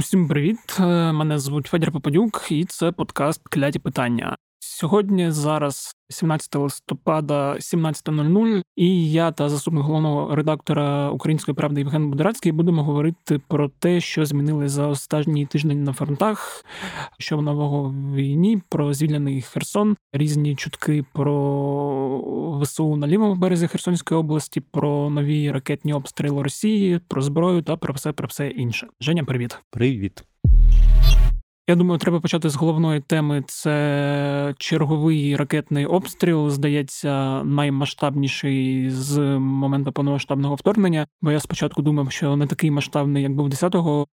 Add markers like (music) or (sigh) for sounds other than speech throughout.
Усім привіт! Е, мене звуть Федір Попадюк, і це подкаст Кляті питання. Сьогодні зараз 17 листопада, 17.00, і я та заступник головного редактора Української правди Євген Будерацький будемо говорити про те, що змінили за останній тиждень на фронтах, що в нового війні, про звільнений Херсон, різні чутки про ВСУ на лівому березі Херсонської області, про нові ракетні обстріли Росії, про зброю та про все про все інше. Женя, привіт, привіт. Я думаю, треба почати з головної теми. Це черговий ракетний обстріл, здається, наймасштабніший з моменту повномасштабного вторгнення. Бо я спочатку думав, що не такий масштабний, як був 10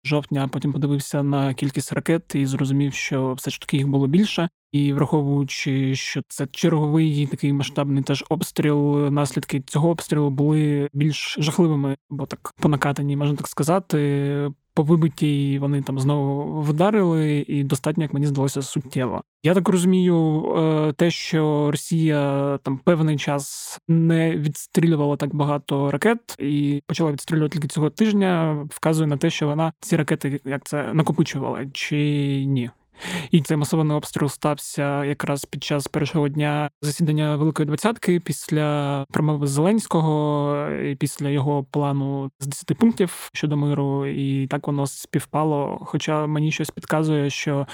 жовтня. а Потім подивився на кількість ракет і зрозумів, що все ж таки їх було більше. І враховуючи, що це черговий такий масштабний теж обстріл, наслідки цього обстрілу були більш жахливими, бо так понакатані, можна так сказати по вибитій вони там знову вдарили, і достатньо, як мені здалося, суттєво. Я так розумію, е, те, що Росія там певний час не відстрілювала так багато ракет і почала відстрілювати тільки цього тижня, вказує на те, що вона ці ракети як це накопичувала чи ні. І цей масований обстріл стався якраз під час першого дня засідання Великої Двадцятки після промови Зеленського, і після його плану з 10 пунктів щодо миру, і так воно співпало. Хоча мені щось підказує, що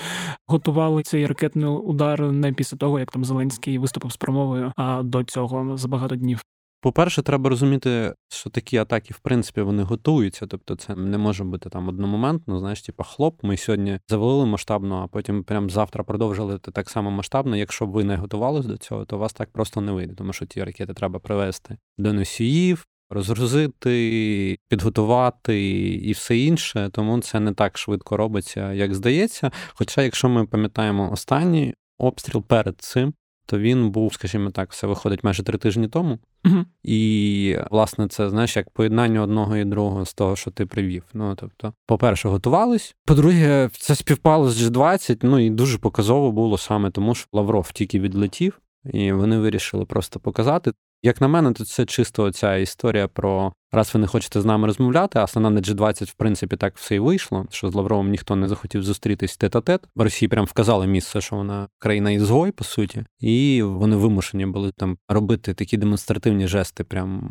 готували цей ракетний удар не після того, як там Зеленський виступив з промовою, а до цього за багато днів. По-перше, треба розуміти, що такі атаки, в принципі, вони готуються. Тобто, це не може бути там одномоментно. Знаєш, типа хлоп, ми сьогодні завалили масштабно, а потім прям завтра продовжили так само масштабно. Якщо б ви не готувалися до цього, то вас так просто не вийде, тому що ті ракети треба привезти до носіїв. Розгрузити, підготувати і все інше, тому це не так швидко робиться, як здається. Хоча, якщо ми пам'ятаємо останній обстріл перед цим, то він був, скажімо так, все виходить майже три тижні тому. uh І, власне, це знаєш, як поєднання одного і другого з того, що ти привів. Ну тобто, по-перше, готувались. По-друге, це співпало з G20, ну і дуже показово було саме тому, що Лавров тільки відлетів, і вони вирішили просто показати. Як на мене, то це чисто ця історія про раз ви не хочете з нами розмовляти, а на G20, в принципі, так все і вийшло, що з Лавровим ніхто не захотів зустрітись тет-а-тет. Росії прям вказали місце, що вона країна ізгой, по суті, і вони вимушені були там робити такі демонстративні жести, прям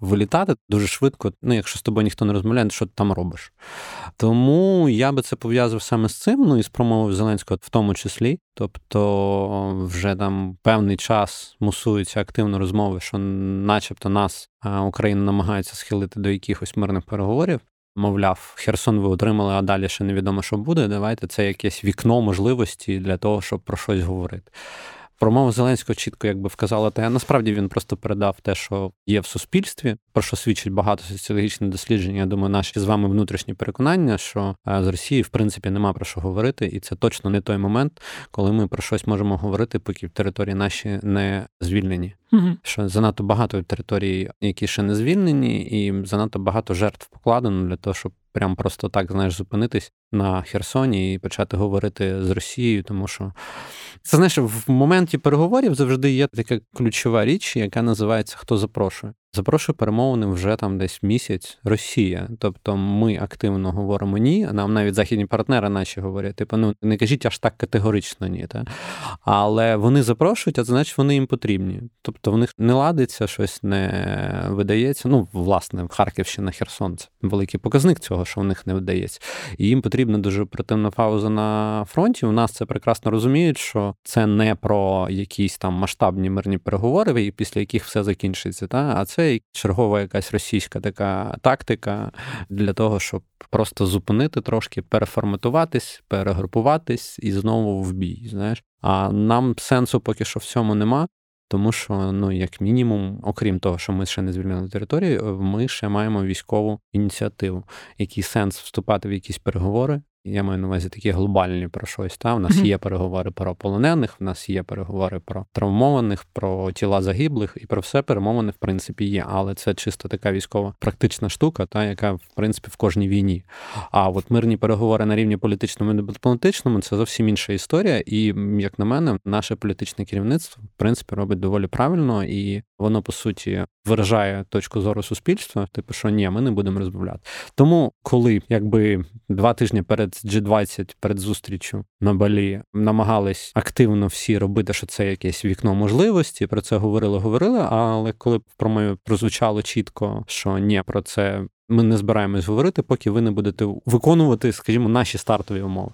вилітати дуже швидко. Ну, якщо з тобою ніхто не розмовляє, що ти там робиш? Тому я би це пов'язав саме з цим, ну і з промовою Зеленського в тому числі. Тобто, вже там певний час мусуються активно розмови, що, начебто, нас Україна намагається схилити до якихось мирних переговорів. Мовляв, Херсон ви отримали, а далі ще невідомо, що буде. Давайте це якесь вікно можливості для того, щоб про щось говорити. Промова Зеленського чітко якби вказала те, насправді він просто передав те, що є в суспільстві, про що свідчить багато соціологічних досліджень. Я думаю, наші з вами внутрішні переконання, що з Росії в принципі нема про що говорити, і це точно не той момент, коли ми про щось можемо говорити, поки території наші не звільнені. Угу. Що занадто багато територій, які ще не звільнені, і занадто багато жертв покладено для того, щоб прям просто так знаєш зупинитись на Херсоні і почати говорити з Росією, тому що це знаєш, в моменті переговорів завжди є така ключова річ, яка називається Хто запрошує. Запрошую перемовини вже там десь місяць Росія. Тобто ми активно говоримо ні. Нам навіть західні партнери наші говорять, типу, ну не кажіть аж так категорично ні. Та? Але вони запрошують, а значить вони їм потрібні. Тобто в них не ладиться, щось не видається. Ну, власне, в Харківщина, Херсон це великий показник цього, що в них не видається. І їм потрібна дуже оперативна пауза на фронті. У нас це прекрасно розуміють, що це не про якісь там масштабні мирні переговори, після яких все закінчиться. Та? А це чергова якась російська така тактика для того, щоб просто зупинити трошки, переформатуватись, перегрупуватись і знову в бій. Знаєш, а нам сенсу поки що в цьому нема. Тому що, ну, як мінімум, окрім того, що ми ще не звільнили територію, ми ще маємо військову ініціативу. Який сенс вступати в якісь переговори, я маю на увазі такі глобальні про щось. Та? У нас є переговори про полонених, в нас є переговори про травмованих, про тіла загиблих, і про все перемовини, в принципі, є. Але це чисто така військова практична штука, та яка, в принципі, в кожній війні. А от мирні переговори на рівні політичному і дипломатичному це зовсім інша історія. І, як на мене, наше політичне керівництво в принципі робить доволі правильно, і воно по суті виражає точку зору суспільства, типу, що ні, ми не будемо розмовляти. Тому, коли якби два тижні перед G20, перед зустрічю на Балі, намагались активно всі робити, що це якесь вікно можливості, про це говорили, говорили. Але коли в промові прозвучало чітко, що ні, про це ми не збираємось говорити, поки ви не будете виконувати, скажімо, наші стартові умови.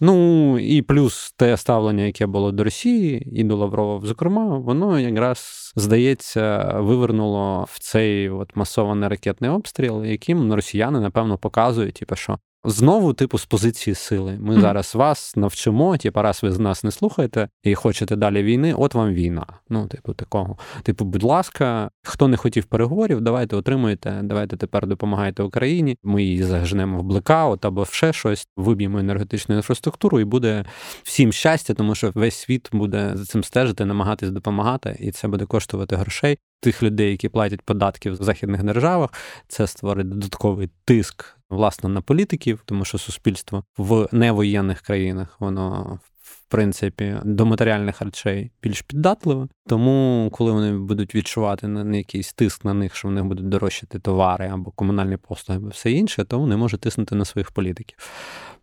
Ну і плюс те ставлення, яке було до Росії і до Лаврова, зокрема, воно якраз здається вивернуло в цей от масований ракетний обстріл, яким росіяни напевно показують, типу, що Знову, типу, з позиції сили. Ми mm. зараз вас навчимо, типу, раз ви з нас не слухаєте і хочете далі війни, от вам війна. Ну, типу, такого. Типу, будь ласка, хто не хотів переговорів, давайте отримуйте, давайте тепер допомагайте Україні. Ми її зажнемо в блекаут або в ще щось, виб'ємо енергетичну інфраструктуру, і буде всім щастя, тому що весь світ буде за цим стежити, намагатись допомагати, і це буде коштувати грошей. Тих людей, які платять податки в західних державах, це створить додатковий тиск власне на політиків, тому що суспільство в невоєнних країнах воно в принципі до матеріальних речей більш піддатливе. Тому, коли вони будуть відчувати на якийсь тиск на них, що в них будуть дорожчати товари або комунальні послуги, або все інше, то вони можуть тиснути на своїх політиків.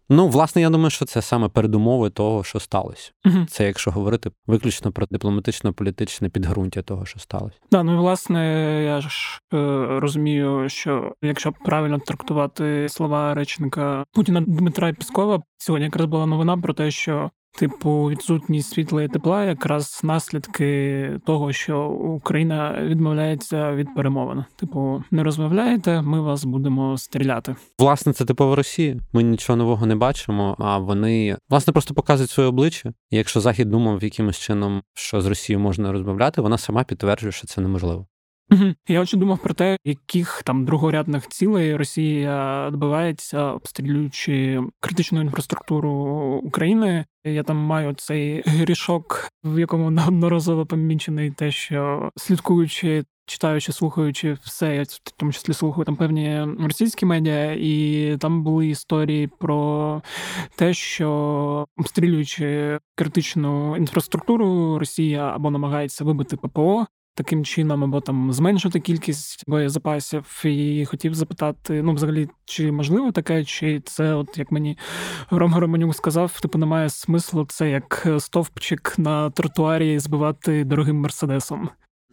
Ну, власне, я думаю, що це саме передумови того, що сталося. Угу. Це якщо говорити виключно про дипломатично-політичне підґрунтя того, що сталося. Да, ну власне, я ж е, розумію, що якщо правильно трактувати слова речника Путіна Дмитра Піскова, сьогодні якраз була новина про те, що Типу, відсутність світла і тепла, якраз наслідки того, що Україна відмовляється від перемовин. Типу, не розмовляєте, ми вас будемо стріляти. Власне, це типова Росія. Ми нічого нового не бачимо. А вони власне просто показують своє обличчя. І Якщо захід думав якимось чином, що з Росією можна розмовляти, вона сама підтверджує, що це неможливо. Я очі думав про те, яких там другорядних цілей Росія добивається, обстрілюючи критичну інфраструктуру України. Я там маю цей грішок, в якому неодноразово помічений те, що слідкуючи. Читаючи, слухаючи все, я в тому числі слухаю там певні російські медіа, і там були історії про те, що обстрілюючи критичну інфраструктуру, Росія або намагається вибити ППО, таким чином, або там зменшити кількість боєзапасів. І хотів запитати: ну, взагалі, чи можливо таке, чи це, от як мені Рома Романюк сказав, типу немає смислу це як стовпчик на тротуарі збивати дорогим мерседесом.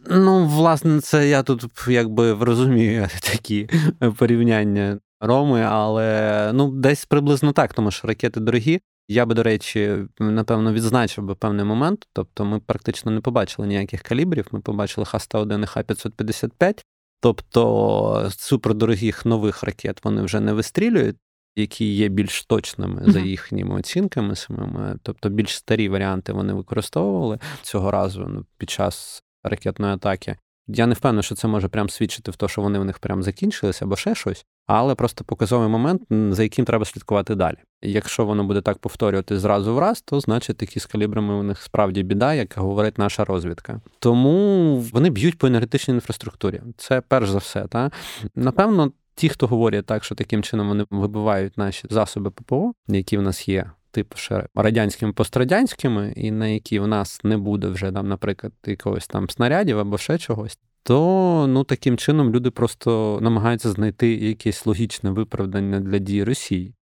Ну, власне, це я тут якби розумію (laughs) такі порівняння Роми, але ну десь приблизно так, тому що ракети дорогі. Я би, до речі, напевно, відзначив би певний момент. Тобто, ми практично не побачили ніяких калібрів. Ми побачили Х-101 і Х-555. Тобто супердорогих нових ракет вони вже не вистрілюють, які є більш точними за їхніми оцінками самими. Тобто більш старі варіанти вони використовували цього разу ну, під час ракетної атаки. Я не впевнений, що це може прям свідчити в те, що вони в них прям закінчилися або ще щось, але просто показовий момент, за яким треба слідкувати далі. Якщо воно буде так повторювати зразу в раз, то значить такі з калібрами у них справді біда, як говорить наша розвідка. Тому вони б'ють по енергетичній інфраструктурі. Це перш за все. Та напевно, ті, хто говорять так, що таким чином вони вибивають наші засоби ППО, які в нас є типу ще радянськими пострадянськими, і на які в нас не буде вже там, наприклад, якогось там снарядів або ще чогось. То ну таким чином люди просто намагаються знайти якесь логічне виправдання для дії Росії.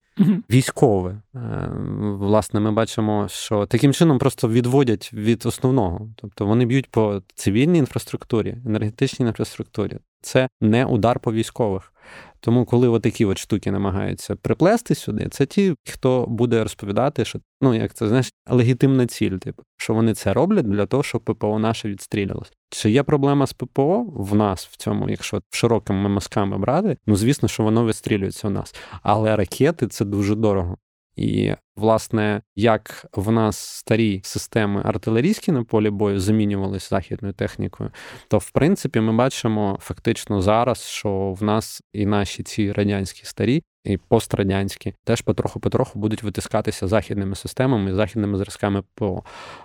Військове. Е, власне, ми бачимо, що таким чином просто відводять від основного. Тобто вони б'ють по цивільній інфраструктурі, енергетичній інфраструктурі. Це не удар по військових. Тому, коли отакі от штуки намагаються приплести сюди, це ті, хто буде розповідати, що ну як це знаєш, легітимна ціль, типу, що вони це роблять для того, щоб ППО наше відстрілялось. Чи є проблема з ППО в нас в цьому, якщо широкими мазками брати? Ну звісно, що воно вистрілюється у нас, але ракети це дуже дорого. І, власне, як в нас старі системи артилерійські на полі бою замінювалися західною технікою, то в принципі ми бачимо фактично зараз, що в нас і наші ці радянські старі і пострадянські, теж потроху-потроху будуть витискатися західними системами, західними зразками ПО.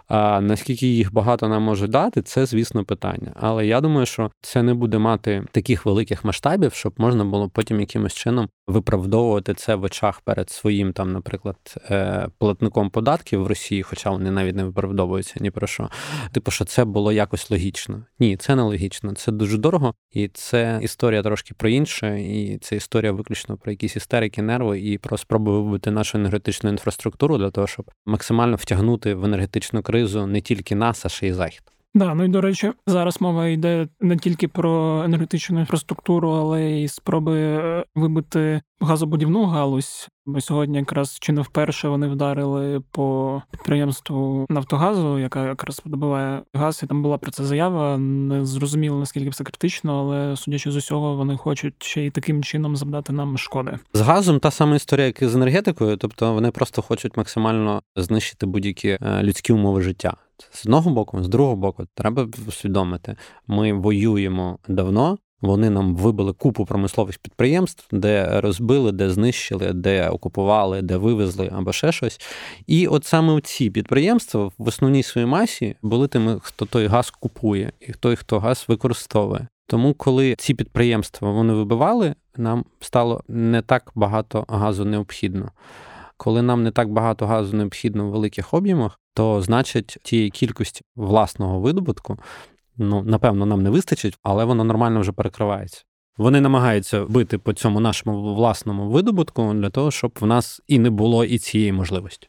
А наскільки їх багато нам може дати, це, звісно, питання. Але я думаю, що це не буде мати таких великих масштабів, щоб можна було потім якимось чином виправдовувати це в очах перед своїм, там, наприклад, е, платником податків в Росії, хоча вони навіть не виправдовуються ні про що. Типу, що це було якось логічно. Ні, це не логічно, це дуже дорого, і це історія трошки про інше, і це історія виключно про якісь істерики, нерви і про спробу вибити нашу енергетичну інфраструктуру для того, щоб максимально втягнути в енергетичну кризу не тільки нас, а ще й захід. Да, ну і до речі, зараз мова йде не тільки про енергетичну інфраструктуру, але й спроби е, вибити газобудівну галузь. Бо сьогодні якраз чи не вперше вони вдарили по підприємству Нафтогазу, яка якраз видобуває газ, і там була про це заява. Не зрозуміло наскільки все критично, але судячи з усього, вони хочуть ще й таким чином завдати нам шкоди. З газом та сама історія, як і з енергетикою, тобто вони просто хочуть максимально знищити будь-які е, людські умови життя. З одного боку, з другого боку, треба усвідомити, ми воюємо давно. Вони нам вибили купу промислових підприємств, де розбили, де знищили, де окупували, де вивезли або ще щось. І от саме ці підприємства в основній своїй масі були тими, хто той газ купує, і той, хто газ використовує. Тому, коли ці підприємства вони вибивали, нам стало не так багато газу необхідно. Коли нам не так багато газу необхідно в великих об'ємах, то значить тієї кількості власного видобутку, ну напевно, нам не вистачить, але воно нормально вже перекривається. Вони намагаються бити по цьому нашому власному видобутку для того, щоб в нас і не було і цієї можливості.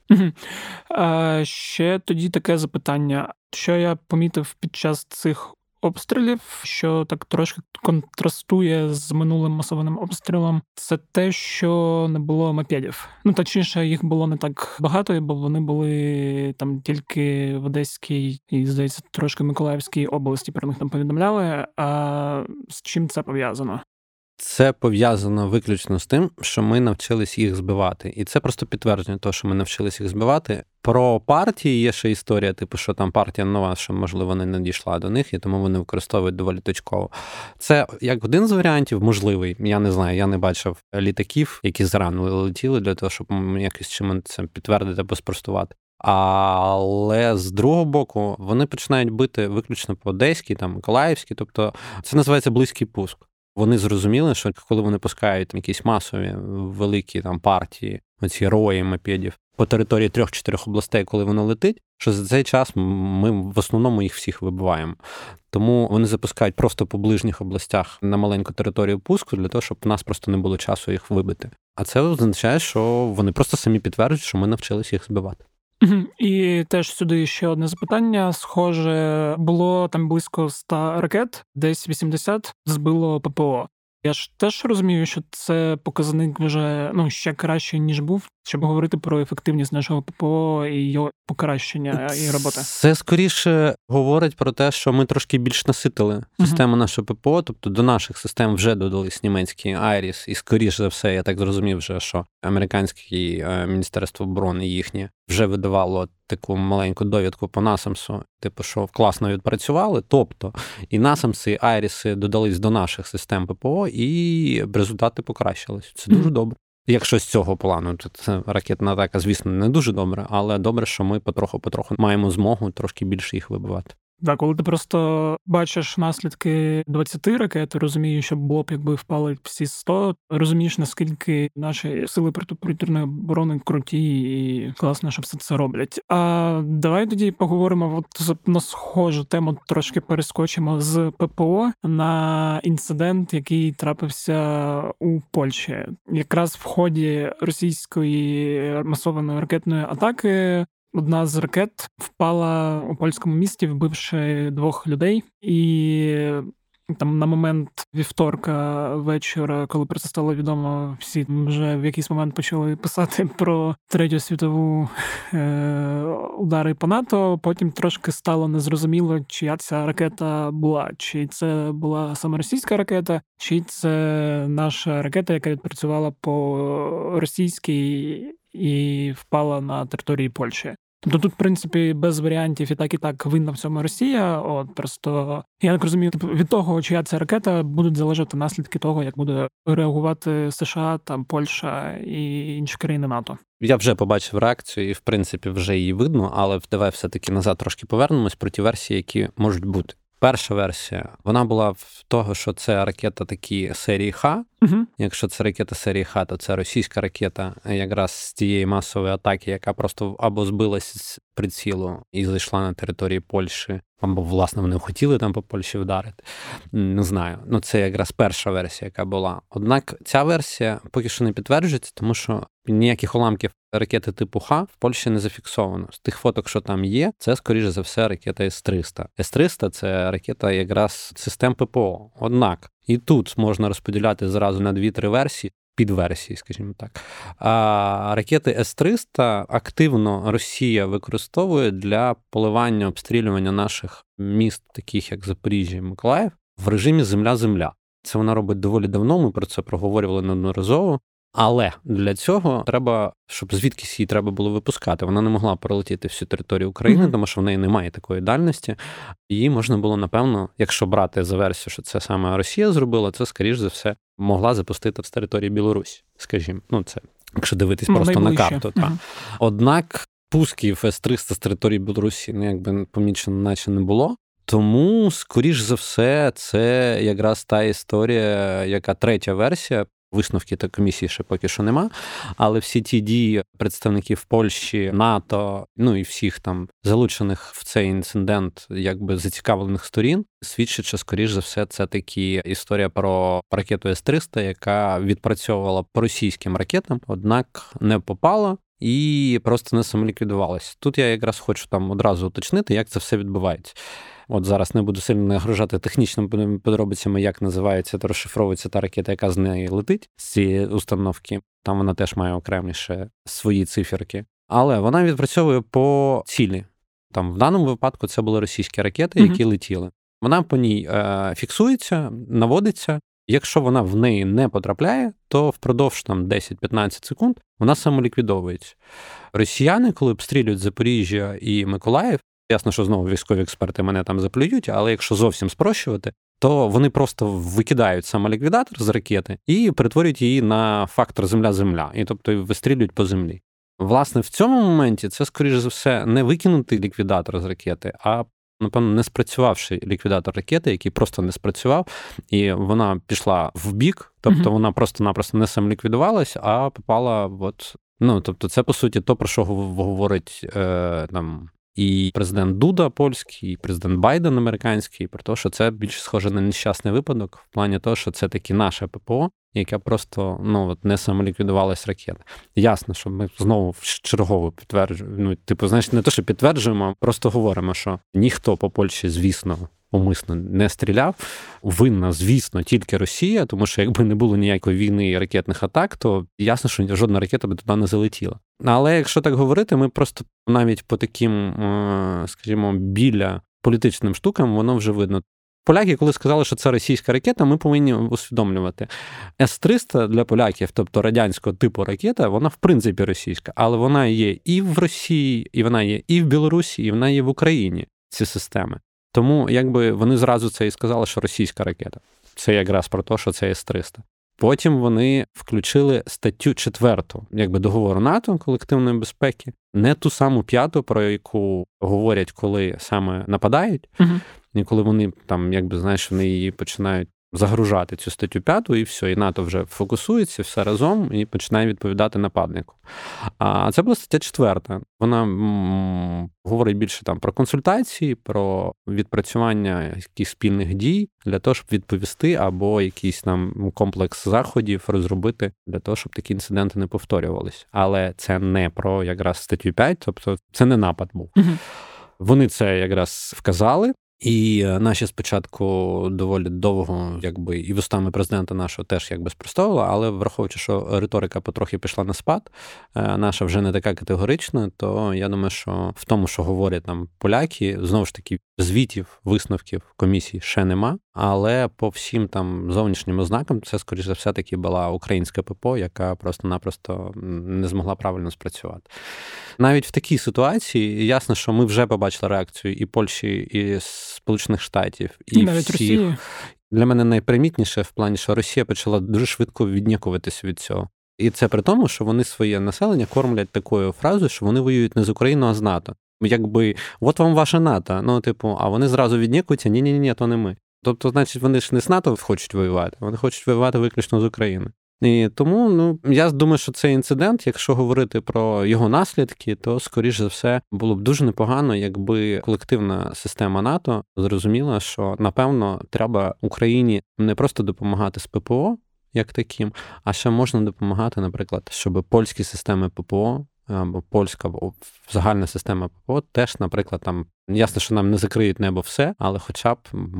Ще тоді таке запитання, що я помітив під час цих обстрілів, що так трошки контрастує з минулим масованим обстрілом, це те, що не було мопедів. Ну точніше, їх було не так багато, бо вони були там тільки в Одеській і здається, трошки Миколаївській області про них там повідомляли. А з чим це пов'язано? Це пов'язано виключно з тим, що ми навчились їх збивати, і це просто підтвердження того, що ми навчились їх збивати. Про партії є ще історія, типу, що там партія нова, що можливо не надійшла до них, і тому вони використовують доволі точково. Це як один з варіантів, можливий. Я не знаю, я не бачив літаків, які зранили летіли для того, щоб якось чим це підтвердити або спростувати. Але з другого боку, вони починають бити виключно по Одеській, там Миколаївській, тобто це називається близький пуск. Вони зрозуміли, що коли вони пускають якісь масові великі там партії, оці рої мопедів по території трьох-чотирьох областей, коли воно летить, що за цей час ми в основному їх всіх вибиваємо. Тому вони запускають просто по ближніх областях на маленьку територію пуску для того, щоб у нас просто не було часу їх вибити. А це означає, що вони просто самі підтверджують, що ми навчилися їх збивати. І теж сюди ще одне запитання. Схоже, було там близько 100 ракет, десь 80 збило ППО. Я ж теж розумію, що це показник вже ну ще краще ніж був, щоб говорити про ефективність нашого ППО і його покращення і роботи. Це скоріше говорить про те, що ми трошки більш наситили систему uh-huh. нашого ППО, тобто до наших систем вже додались німецькі Айріс, і скоріше за все, я так зрозумів, вже що американське е, міністерство оборони їхнє вже видавало таку маленьку довідку по насамсу, типу, що класно відпрацювали. Тобто і насамси, і Айріси додались до наших систем ППО, і результати покращились. Це дуже добре. Якщо з цього плану, то це ракетна атака, звісно, не дуже добре, але добре, що ми потроху-потроху маємо змогу трошки більше їх вибивати. Так, коли ти просто бачиш наслідки 20 ракет, розумієш, що було якби впали всі 100, розумієш, наскільки наші сили протиповітряної оборони круті і класно, що все це роблять. А давай тоді поговоримо от на схожу тему, трошки перескочимо з ППО на інцидент, який трапився у Польщі, якраз в ході російської масованої ракетної атаки Одна з ракет впала у польському місті, вбивши двох людей, і там на момент вівторка вечора, коли про це стало відомо, всі вже в якийсь момент почали писати (laughs) про третю світову е- удари по НАТО. Потім трошки стало незрозуміло, чия ця ракета була, чи це була саме російська ракета, чи це наша ракета, яка відпрацювала по російській і впала на території Польщі. Тобто тут, в принципі, без варіантів і так і так винна в цьому Росія. От просто я так розумію, типу, від того, чия це ракета, будуть залежати наслідки того, як буде реагувати США, там Польща і інші країни НАТО. Я вже побачив реакцію, і в принципі вже її видно, але давай все таки назад трошки повернемось про ті версії, які можуть бути. Перша версія вона була в того, що це ракета такі серії Х. Угу. Якщо це ракета серії Х, то це російська ракета, якраз з тієї масової атаки, яка просто або збилася з прицілу і зайшла на території Польщі, або власне вони хотіли там по Польщі вдарити. Не знаю. Ну це якраз перша версія, яка була. Однак ця версія поки що не підтверджується, тому що ніяких уламків ракети типу Х в Польщі не зафіксовано. З тих фоток, що там є, це скоріше за все ракета С-300. С-300 це ракета якраз систем ППО. Однак і тут можна розподіляти зразу на дві-три версії. Підверсії, скажімо так. А ракети С-300 активно Росія використовує для поливання обстрілювання наших міст, таких як Запоріжжя і Миколаїв, в режимі Земля-Земля. Це вона робить доволі давно. Ми про це проговорювали неодноразово. Але для цього треба, щоб звідкись її треба було випускати. Вона не могла пролетіти всю територію України, mm-hmm. тому що в неї немає такої дальності. Її можна було, напевно, якщо брати за версію, що це саме Росія зробила, це скоріш за все могла запустити з території Білорусі. Скажімо, ну це якщо дивитись просто Найближче. на карту. Mm-hmm. Та. Однак пусків С-300 з території Білорусі ну, якби помічено, наче не було. Тому, скоріш за все, це якраз та історія, яка третя версія, Висновки та комісії ще поки що нема. Але всі ті дії представників Польщі, НАТО, ну і всіх там залучених в цей інцидент, якби зацікавлених сторін, свідчить, що скоріш за все це такі історія про ракету С-300, яка відпрацьовувала по російським ракетам, однак не попала. І просто не самоліквідувалася. Тут я якраз хочу там одразу уточнити, як це все відбувається. От зараз не буду сильно нагружати технічними подробицями, як називається та розшифровується та ракета, яка з неї летить з цієї установки. Там вона теж має окреміше свої циферки. Але вона відпрацьовує по цілі. Там в даному випадку це були російські ракети, які mm летіли. Вона по ній е, фіксується, наводиться. Якщо вона в неї не потрапляє, то впродовж там 10-15 секунд вона самоліквідовується. Росіяни, коли обстрілюють Запоріжжя і Миколаїв, Ясно, що знову військові експерти мене там заплюють, але якщо зовсім спрощувати, то вони просто викидають самоліквідатор з ракети і перетворюють її на фактор земля-земля, і тобто вистрілюють по землі. Власне, в цьому моменті це, скоріш за все, не викинутий ліквідатор з ракети, а напевно не спрацювавший ліквідатор ракети, який просто не спрацював, і вона пішла в бік, тобто вона просто-напросто не самоліквідувалась, а попала. от Ну, тобто, це по суті то, про що говорить е, там і президент Дуда польський, і президент Байден американський, про те, що це більш схоже на нещасний випадок, в плані того, що це таки наше ППО, яке просто ну от не самоліквідувалась ракета. Ясно, що ми знову чергово підтверджуємо. Ну, типу, знаєш, не те, що підтверджуємо, а просто говоримо, що ніхто по Польщі, звісно, умисно не стріляв. Винна, звісно, тільки Росія, тому що якби не було ніякої війни і ракетних атак, то ясно, що жодна ракета би туди не залетіла. Але якщо так говорити, ми просто навіть по таким, е, скажімо, біля політичним штукам, воно вже видно. Поляки, коли сказали, що це російська ракета, ми повинні усвідомлювати. С-300 для поляків, тобто радянського типу ракета, вона в принципі російська, але вона є і в Росії, і вона є і в Білорусі, і вона є в Україні. Ці системи. Тому якби вони зразу це і сказали, що російська ракета. Це якраз про те, що це С-300. Потім вони включили статтю четверту, якби договору НАТО колективної безпеки, не ту саму п'яту, про яку говорять, коли саме нападають, uh-huh. і коли вони там, якби знаєш, вони її починають загружати цю статтю п'яту, і все, і НАТО вже фокусується все разом і починає відповідати нападнику. А це була стаття четверта. Вона м- говорить більше там про консультації, про відпрацювання якихось спільних дій для того, щоб відповісти, або якийсь там комплекс заходів розробити для того, щоб такі інциденти не повторювалися. Але це не про якраз статтю 5, тобто це не напад був. Вони це якраз вказали. І е, наші спочатку доволі довго, якби і вустами президента нашого теж якби спростовувала, але враховуючи, що риторика потрохи пішла на спад, е, наша вже не така категорична, то я думаю, що в тому, що говорять там поляки, знову ж таки звітів, висновків комісії ще нема. Але по всім там зовнішнім ознакам це, скоріш за все, таки була українська ППО, яка просто-напросто не змогла правильно спрацювати. Навіть в такій ситуації ясно, що ми вже побачили реакцію і Польщі, і Сполучених Штатів, і, і навіть всіх. Росії. Для мене найпримітніше в плані, що Росія почала дуже швидко віднякуватися від цього. І це при тому, що вони своє населення кормлять такою фразою, що вони воюють не з Україною, а з НАТО. Якби от вам ваше НАТО. Ну, типу, а вони зразу віднікуються, ні, ні, ні, то не ми. Тобто, значить, вони ж не з НАТО хочуть воювати, вони хочуть воювати виключно з України. І тому ну я думаю, що цей інцидент, якщо говорити про його наслідки, то скоріш за все було б дуже непогано, якби колективна система НАТО зрозуміла, що напевно треба Україні не просто допомагати з ППО як таким, а ще можна допомагати, наприклад, щоб польські системи ППО польська або загальна система ППО теж, наприклад, там ясно, що нам не закриють небо все, але хоча б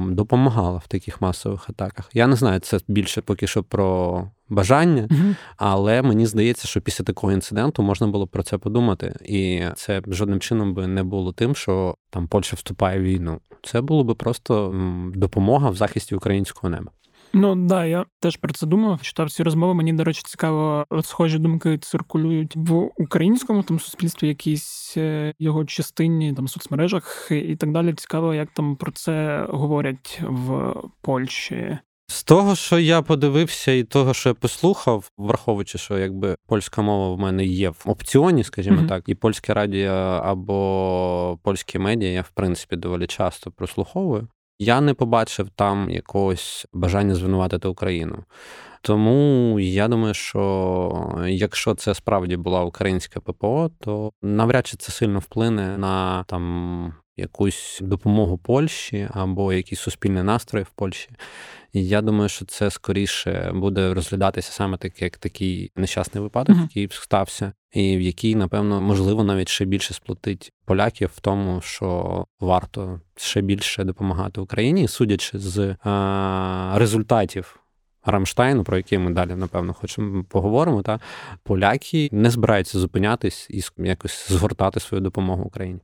допомагала в таких масових атаках. Я не знаю, це більше поки що про бажання, але мені здається, що після такого інциденту можна було про це подумати, і це жодним чином би не було тим, що там Польща вступає в війну. Це було би просто допомога в захисті українського неба. Ну да, я теж про це думав. Читав ці розмови. Мені, до речі, цікаво, от схожі думки циркулюють в українському там суспільстві, якійсь е, його частині, там соцмережах і так далі. Цікаво, як там про це говорять в Польщі. З того, що я подивився, і того, що я послухав, враховуючи, що якби польська мова в мене є в опціоні, скажімо Мгм. так, і польське радіо або польські медіа я в принципі доволі часто прослуховую. Я не побачив там якогось бажання звинуватити Україну. Тому я думаю, що якщо це справді була українська ППО, то навряд чи це сильно вплине на там якусь допомогу Польщі або якісь суспільні настрої в Польщі. І я думаю, що це скоріше буде розглядатися саме так, як такий нещасний випадок, Мгм. який стався, і в який, напевно, можливо, навіть ще більше сплотить поляків в тому, що варто ще більше допомагати Україні, судячи з е, результатів. Рамштайну, про який ми далі, напевно, хочемо поговоримо, та поляки не збираються зупинятись і якось згортати свою допомогу Україні.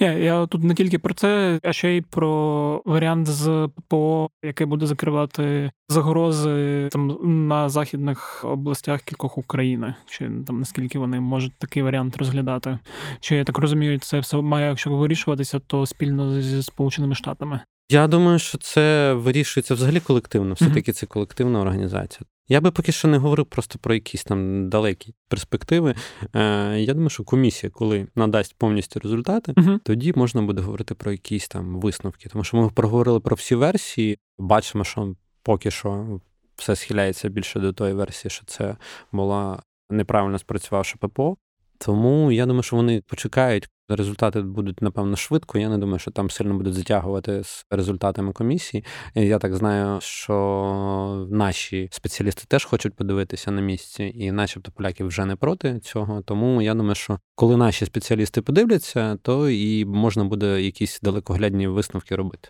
Ні, я тут не тільки про це, а ще й про варіант з ППО, який буде закривати загрози там на західних областях кількох України. Чи там наскільки вони можуть такий варіант розглядати? Чи я так розумію, це все має, якщо вирішуватися, то спільно зі Сполученими Штатами. Я думаю, що це вирішується взагалі колективно. Все таки це колективна організація. Я би поки що не говорив просто про якісь там далекі перспективи. Е, Я думаю, що комісія, коли надасть повністю результати, Угу. тоді можна буде говорити про якісь там висновки. Тому що ми проговорили про всі версії, бачимо, що поки що все схиляється більше до тої версії, що це була неправильно спрацювавши ППО. Тому я думаю, що вони почекають. Результати будуть напевно швидко. Я не думаю, що там сильно будуть затягувати з результатами комісії. Я так знаю, що наші спеціалісти теж хочуть подивитися на місці, і, начебто, поляки вже не проти цього. Тому я думаю, що коли наші спеціалісти подивляться, то і можна буде якісь далекоглядні висновки робити.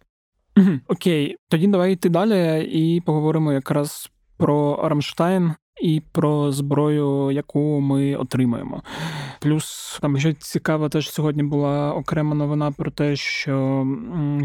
Окей, тоді давай йти далі і поговоримо якраз про Рамштайн і про зброю, яку ми отримаємо. Плюс там ще цікаво, теж сьогодні була окрема новина про те, що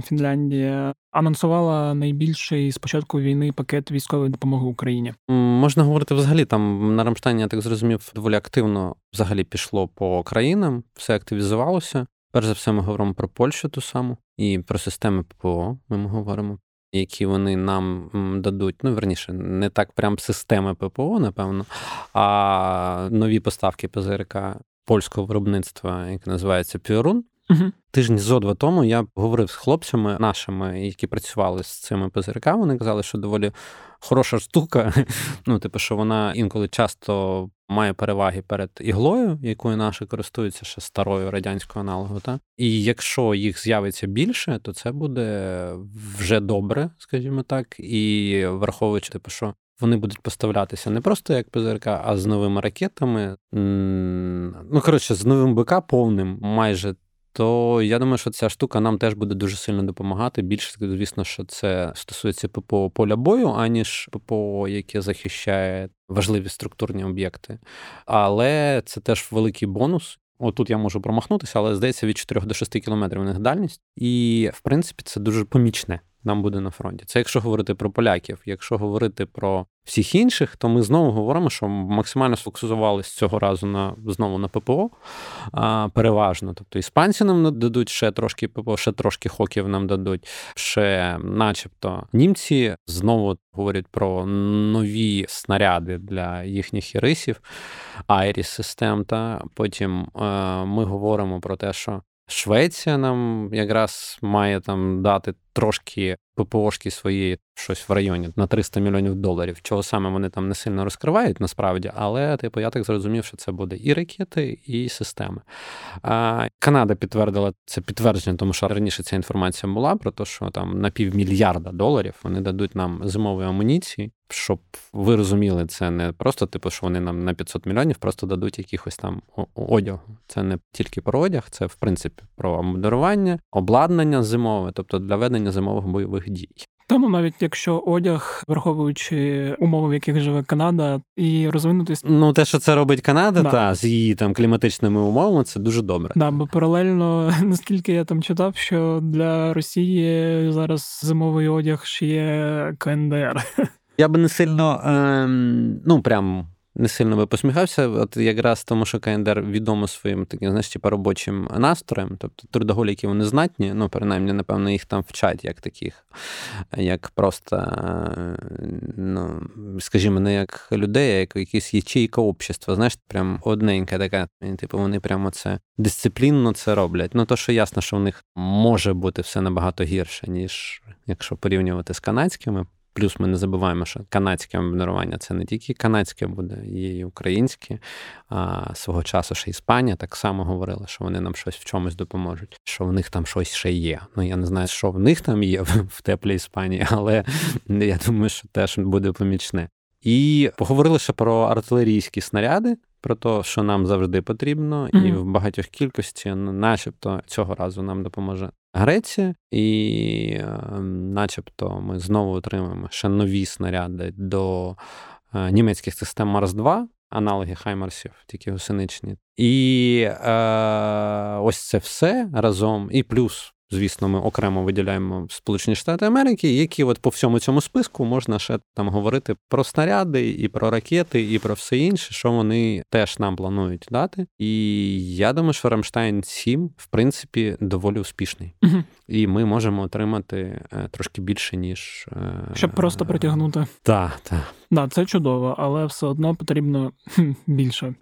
Фінляндія анонсувала найбільший з початку війни пакет військової допомоги Україні. Можна говорити взагалі там на Рамштайні, я так зрозумів, доволі активно взагалі пішло по країнам, все активізувалося. Перш за все, ми говоримо про Польщу ту саму і про системи ППО. Ми говоримо. Які вони нам дадуть, ну верніше, не так прям системи ППО, напевно, а нові поставки ПЗРК польського виробництва, яке називається Піорун. Угу. Тижні зо два тому я говорив з хлопцями нашими, які працювали з цими ПЗРК. Вони казали, що доволі хороша штука. (laughs) Ну, типу, що вона інколи часто має переваги перед іглою, якою наші користуються ще старою радянською аналогою. Та? І якщо їх з'явиться більше, то це буде вже добре, скажімо так, і враховуючи, типу, що. Вони будуть поставлятися не просто як ПЗРК, а з новими ракетами. Ну, коротше, з новим БК повним майже. То я думаю, що ця штука нам теж буде дуже сильно допомагати. Більше, звісно, що це стосується ППО поля бою, аніж ППО, яке захищає важливі структурні об'єкти. Але це теж великий бонус. Отут я можу промахнутися, але здається, від 4 до 6 кілометрів у них дальність. І, в принципі, це дуже помічне нам буде на фронті. Це якщо говорити про поляків. Якщо говорити про всіх інших, то ми знову говоримо, що максимально сфокусувалися цього разу на знову на ППО а, переважно. Тобто іспанці нам дадуть ще трошки ППО, ще трошки хоків нам дадуть, ще, начебто, німці знову говорять про нові снаряди для їхніх ірисів, айріс систем. Та потім е, ми говоримо про те, що Швеція нам якраз має там дати трошки ППОшки свої щось в районі на 300 мільйонів доларів. Чого саме вони там не сильно розкривають насправді, але типу я так зрозумів, що це буде і ракети, і системи. А, Канада підтвердила це підтвердження, тому що раніше ця інформація була про те, що там на півмільярда доларів вони дадуть нам зимової амуніції. Щоб ви розуміли, це не просто типу, що вони нам на 500 мільйонів просто дадуть якихось там одягу. Це не тільки про одяг, це в принципі про модерування, обладнання зимове, тобто для ведення зимових бойових дій. Тому навіть якщо одяг, враховуючи умови, в яких живе Канада, і розвинутись, ну те, що це робить Канада, да. та з її там кліматичними умовами, це дуже добре. Да, бо паралельно, (laughs) наскільки я там читав, що для Росії зараз зимовий одяг ще є КНДР. (laughs) Я би не сильно ем, ну прям не сильно би посміхався, от якраз тому, що КНДР відомо своїм таким, знаєш, типу, робочим настроєм. Тобто трудоголіки вони знатні, ну, принаймні, напевно, їх там вчать як таких, як просто, ну, скажімо, не як людей, а як якісь ячейка общества. Знаєш, прям одненька така. Типу, вони прямо це дисциплінно це роблять. Ну, то, що ясно, що в них може бути все набагато гірше, ніж якщо порівнювати з канадськими. Плюс ми не забуваємо, що канадське обмінування це не тільки канадське буде, є і українське. А свого часу ще Іспанія так само говорила, що вони нам щось в чомусь допоможуть, що в них там щось ще є. Ну я не знаю, що в них там є в теплій Іспанії, (laughs) але я думаю, що теж буде помічне. І поговорили ще про артилерійські снаряди, про те, що нам завжди потрібно, mm-hmm. і в багатьох кількості, начебто, цього разу нам допоможе Греція, і, ем, начебто, ми знову отримаємо ще нові снаряди до е, німецьких систем Марс 2 аналоги Хаймарсів, тільки гусеничні. І е, ось це все разом, і плюс Звісно, ми окремо виділяємо Сполучені Штати Америки, які от по всьому цьому списку можна ще там говорити про снаряди, і про ракети, і про все інше, що вони теж нам планують дати. І я думаю, що Рамштайн 7, в принципі, доволі успішний. Угу. І ми можемо отримати е, трошки більше, ніж е, щоб просто притягнути. Так, так. Да, це чудово, але все одно потрібно більше.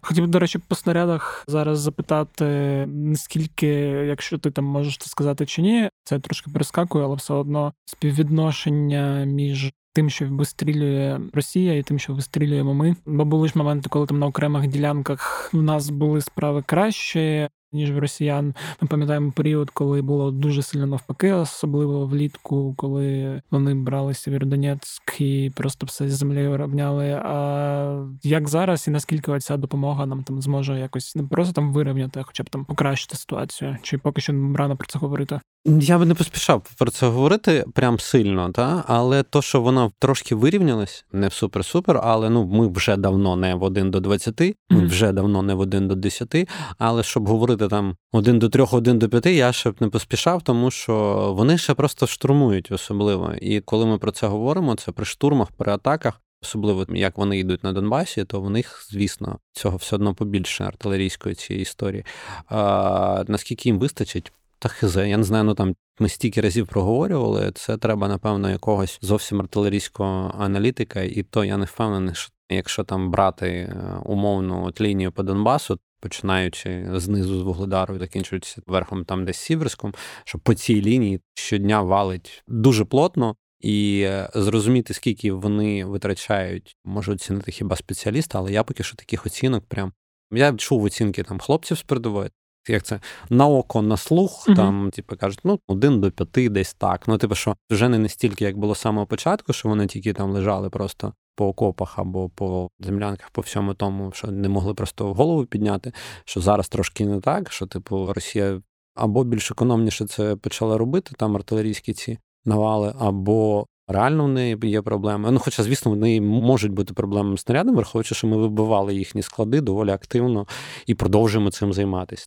Хотів, до речі, по снарядах зараз запитати, наскільки, якщо ти там можеш це сказати чи ні, це трошки перескакує, але все одно співвідношення між. Тим, що вистрілює Росія, і тим, що вистрілюємо ми. Бо були ж моменти, коли там на окремих ділянках в нас були справи краще, ніж в росіян. Ми пам'ятаємо період, коли було дуже сильно навпаки, особливо влітку, коли вони брали Сєвєродонецьк і просто все з землею рівняли. А як зараз і наскільки оця допомога нам там зможе якось не просто там вирівняти, а хоча б там покращити ситуацію? Чи поки що рано про це говорити? Я би не поспішав про це говорити прям сильно, та але то, що вона трошки вирівнялась, не в супер-супер, але ну ми вже давно не в 1 до 20, ми mm-hmm. вже давно не в 1 до 10, Але щоб говорити там 1 до 3, 1 до 5, я ще б не поспішав, тому що вони ще просто штурмують особливо. І коли ми про це говоримо, це при штурмах, при атаках. Особливо як вони йдуть на Донбасі, то в них, звісно, цього все одно побільше артилерійської цієї історії. А, Наскільки їм вистачить, та хизе, я не знаю, ну там ми стільки разів проговорювали. Це треба, напевно, якогось зовсім артилерійського аналітика, і то я не впевнений, що якщо там брати е, умовну от лінію по Донбасу. Починаючи знизу з Вугледару і закінчуючи верхом там десь Сіверськом, що по цій лінії щодня валить дуже плотно, і е, зрозуміти, скільки вони витрачають, може оцінити хіба спеціаліста, але я поки що таких оцінок прям. Я чув оцінки там хлопців з передової, як це на око, на слух, uh-huh. там, типу, кажуть, ну, один до п'яти десь так. Ну, типу, що вже не настільки, як було з самого початку, що вони тільки там лежали просто по окопах або по землянках, по всьому тому, що не могли просто голову підняти. Що зараз трошки не так, що, типу, Росія або більш економніше це почала робити, там артилерійські ці навали, або. Реально в неї є проблеми. Ну, хоча, звісно, в неї можуть бути проблеми з снарядом, враховуючи, що ми вибивали їхні склади доволі активно і продовжуємо цим займатися.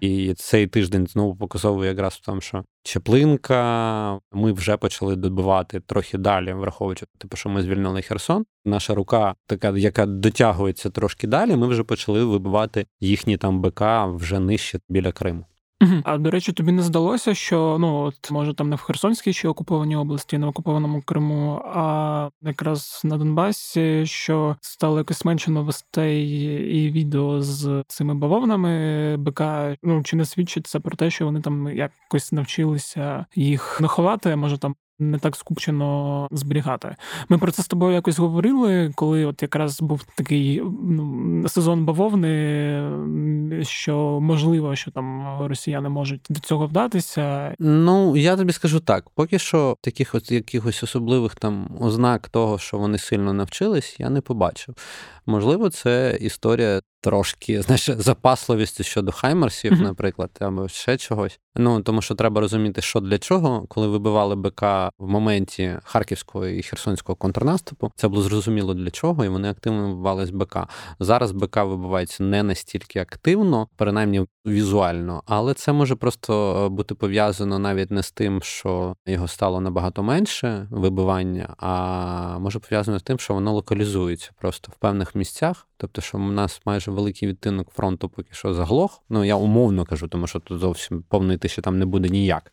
І цей тиждень знову показовує якраз в тому, що Чеплинка, ми вже почали добивати трохи далі, враховуючи, типу, що ми звільнили Херсон. Наша рука, така, яка дотягується трошки далі, ми вже почали вибивати їхні там БК вже нижче біля Криму. А до речі, тобі не здалося, що ну от може там не в Херсонській чи окупованій області, не в окупованому Криму, а якраз на Донбасі, що стало якось менше новостей і відео з цими бавовнами БК. Ну чи не свідчить це про те, що вони там якось навчилися їх наховати, може там не так скупчено зберігати. Ми про це з тобою якось говорили, коли от якраз був такий ну, сезон бавовни, що можливо, що там росіяни можуть до цього вдатися. Ну я тобі скажу так: поки що таких от якихось особливих там ознак того, що вони сильно навчились, я не побачив. Можливо, це історія трошки знаєш, запасливістю щодо хаймерсів, mm-hmm. наприклад, або ще чогось. Ну тому що треба розуміти, що для чого, коли вибивали БК в моменті харківського і херсонського контрнаступу, це було зрозуміло для чого, і вони активно вибивали з БК. Зараз БК вибивається не настільки активно, принаймні візуально, але це може просто бути пов'язано навіть не з тим, що його стало набагато менше вибивання, а може пов'язано з тим, що воно локалізується просто в певних місцях. Тобто, що у нас майже великий відтинок фронту поки що заглох. Ну я умовно кажу, тому що тут зовсім повної тиші там не буде ніяк.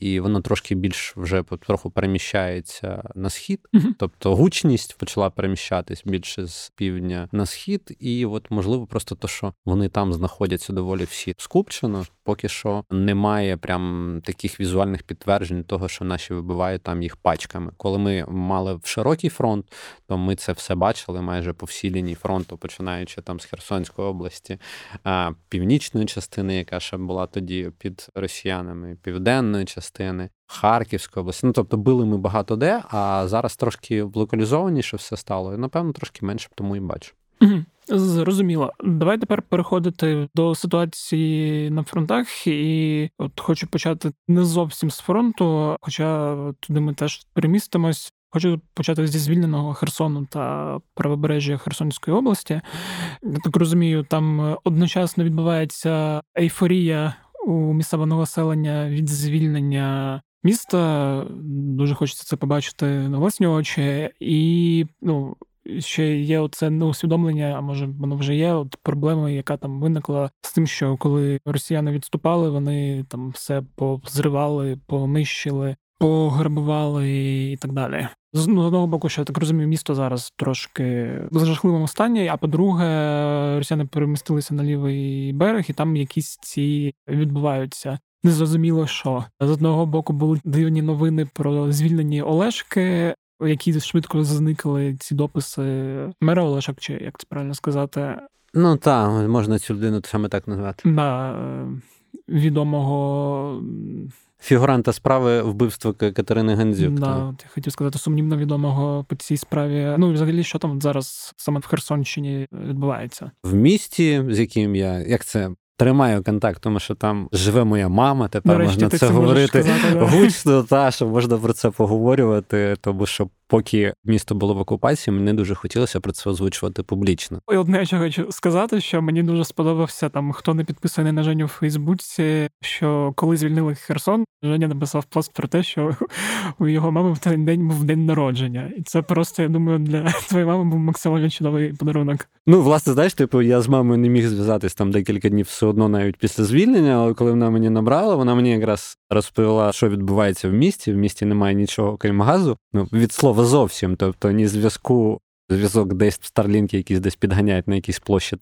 І воно трошки більш вже потроху переміщається на схід. Uh-huh. Тобто гучність почала переміщатись більше з півдня на схід. І от можливо, просто то, що вони там знаходяться доволі всі скупчено. Поки що немає прям таких візуальних підтверджень того, що наші вибивають там їх пачками. Коли ми мали в широкий фронт, то ми це все бачили майже по всій лінії фронту починаючи там з Херсонської області, північної частини, яка ще була тоді під росіянами, південної частини. Харківської області. Ну, тобто били ми багато де, а зараз трошки локалізованіше все стало. І, напевно, трошки менше тому і бачу. Зрозуміло. Давай тепер переходити до ситуації на фронтах, і от хочу почати не зовсім з фронту, хоча туди ми теж перемістимось. Хочу почати зі звільненого Херсону та правобережжя Херсонської області. Я так розумію, там одночасно відбувається ейфорія у місцевого населення від звільнення міста. Дуже хочеться це побачити на власні очі, і ну. Ще є оце ну, усвідомлення, а може воно вже є от проблема, яка там виникла з тим, що коли росіяни відступали, вони там все позривали, понищили, пограбували і так далі. З ну, одного боку, що я так розумію, місто зараз трошки в жахливому стані. А по-друге, росіяни перемістилися на лівий берег, і там якісь ці відбуваються. Незрозуміло, що з одного боку були дивні новини про звільнені Олешки, які швидко зникли ці дописи мера Олешок, чи як це правильно сказати? Ну так, можна цю людину саме так назвати. Да, е, відомого фігуранта справи вбивства Катерини Гандзюк. Да, ти хотів сказати сумнівно відомого по цій справі. Ну і взагалі, що там зараз саме в Херсонщині відбувається в місті, з яким я як це. Тримаю контакт, тому що там живе моя мама. Тепер Нарешті, можна це говорити сказати, гучно, та що можна про це поговорювати, тому що поки місто було в окупації, мені дуже хотілося про це озвучувати публічно. І одне, що хочу сказати, що мені дуже сподобався там, хто не підписаний на Женю в Фейсбуці, що коли звільнили Херсон, Женя написав пост про те, що (laughs) у його мами в той день був день народження, і це просто я думаю для (laughs) твоєї мами був максимально чудовий подарунок. Ну, власне, знаєш, типу, я з мамою не міг зв'язатись там декілька днів все одно, навіть після звільнення, але коли вона мені набрала, вона мені якраз розповіла, що відбувається в місті. В місті немає нічого, крім газу. Ну від слова зовсім, тобто ні зв'язку. Зв'язок десь в Старлінки якісь десь підганяють на якійсь площі.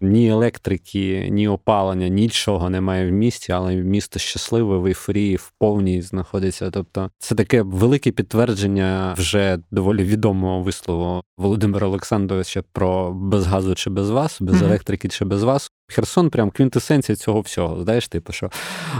Ні електрики, ні опалення, нічого немає в місті, але місто щасливе, в ейфорії, в повній знаходиться. Тобто, це таке велике підтвердження вже доволі відомого вислову Володимира Олександровича про без газу чи без вас, без mm-hmm. електрики чи без вас. Херсон прям квінтесенція цього всього. Знаєш, типу, що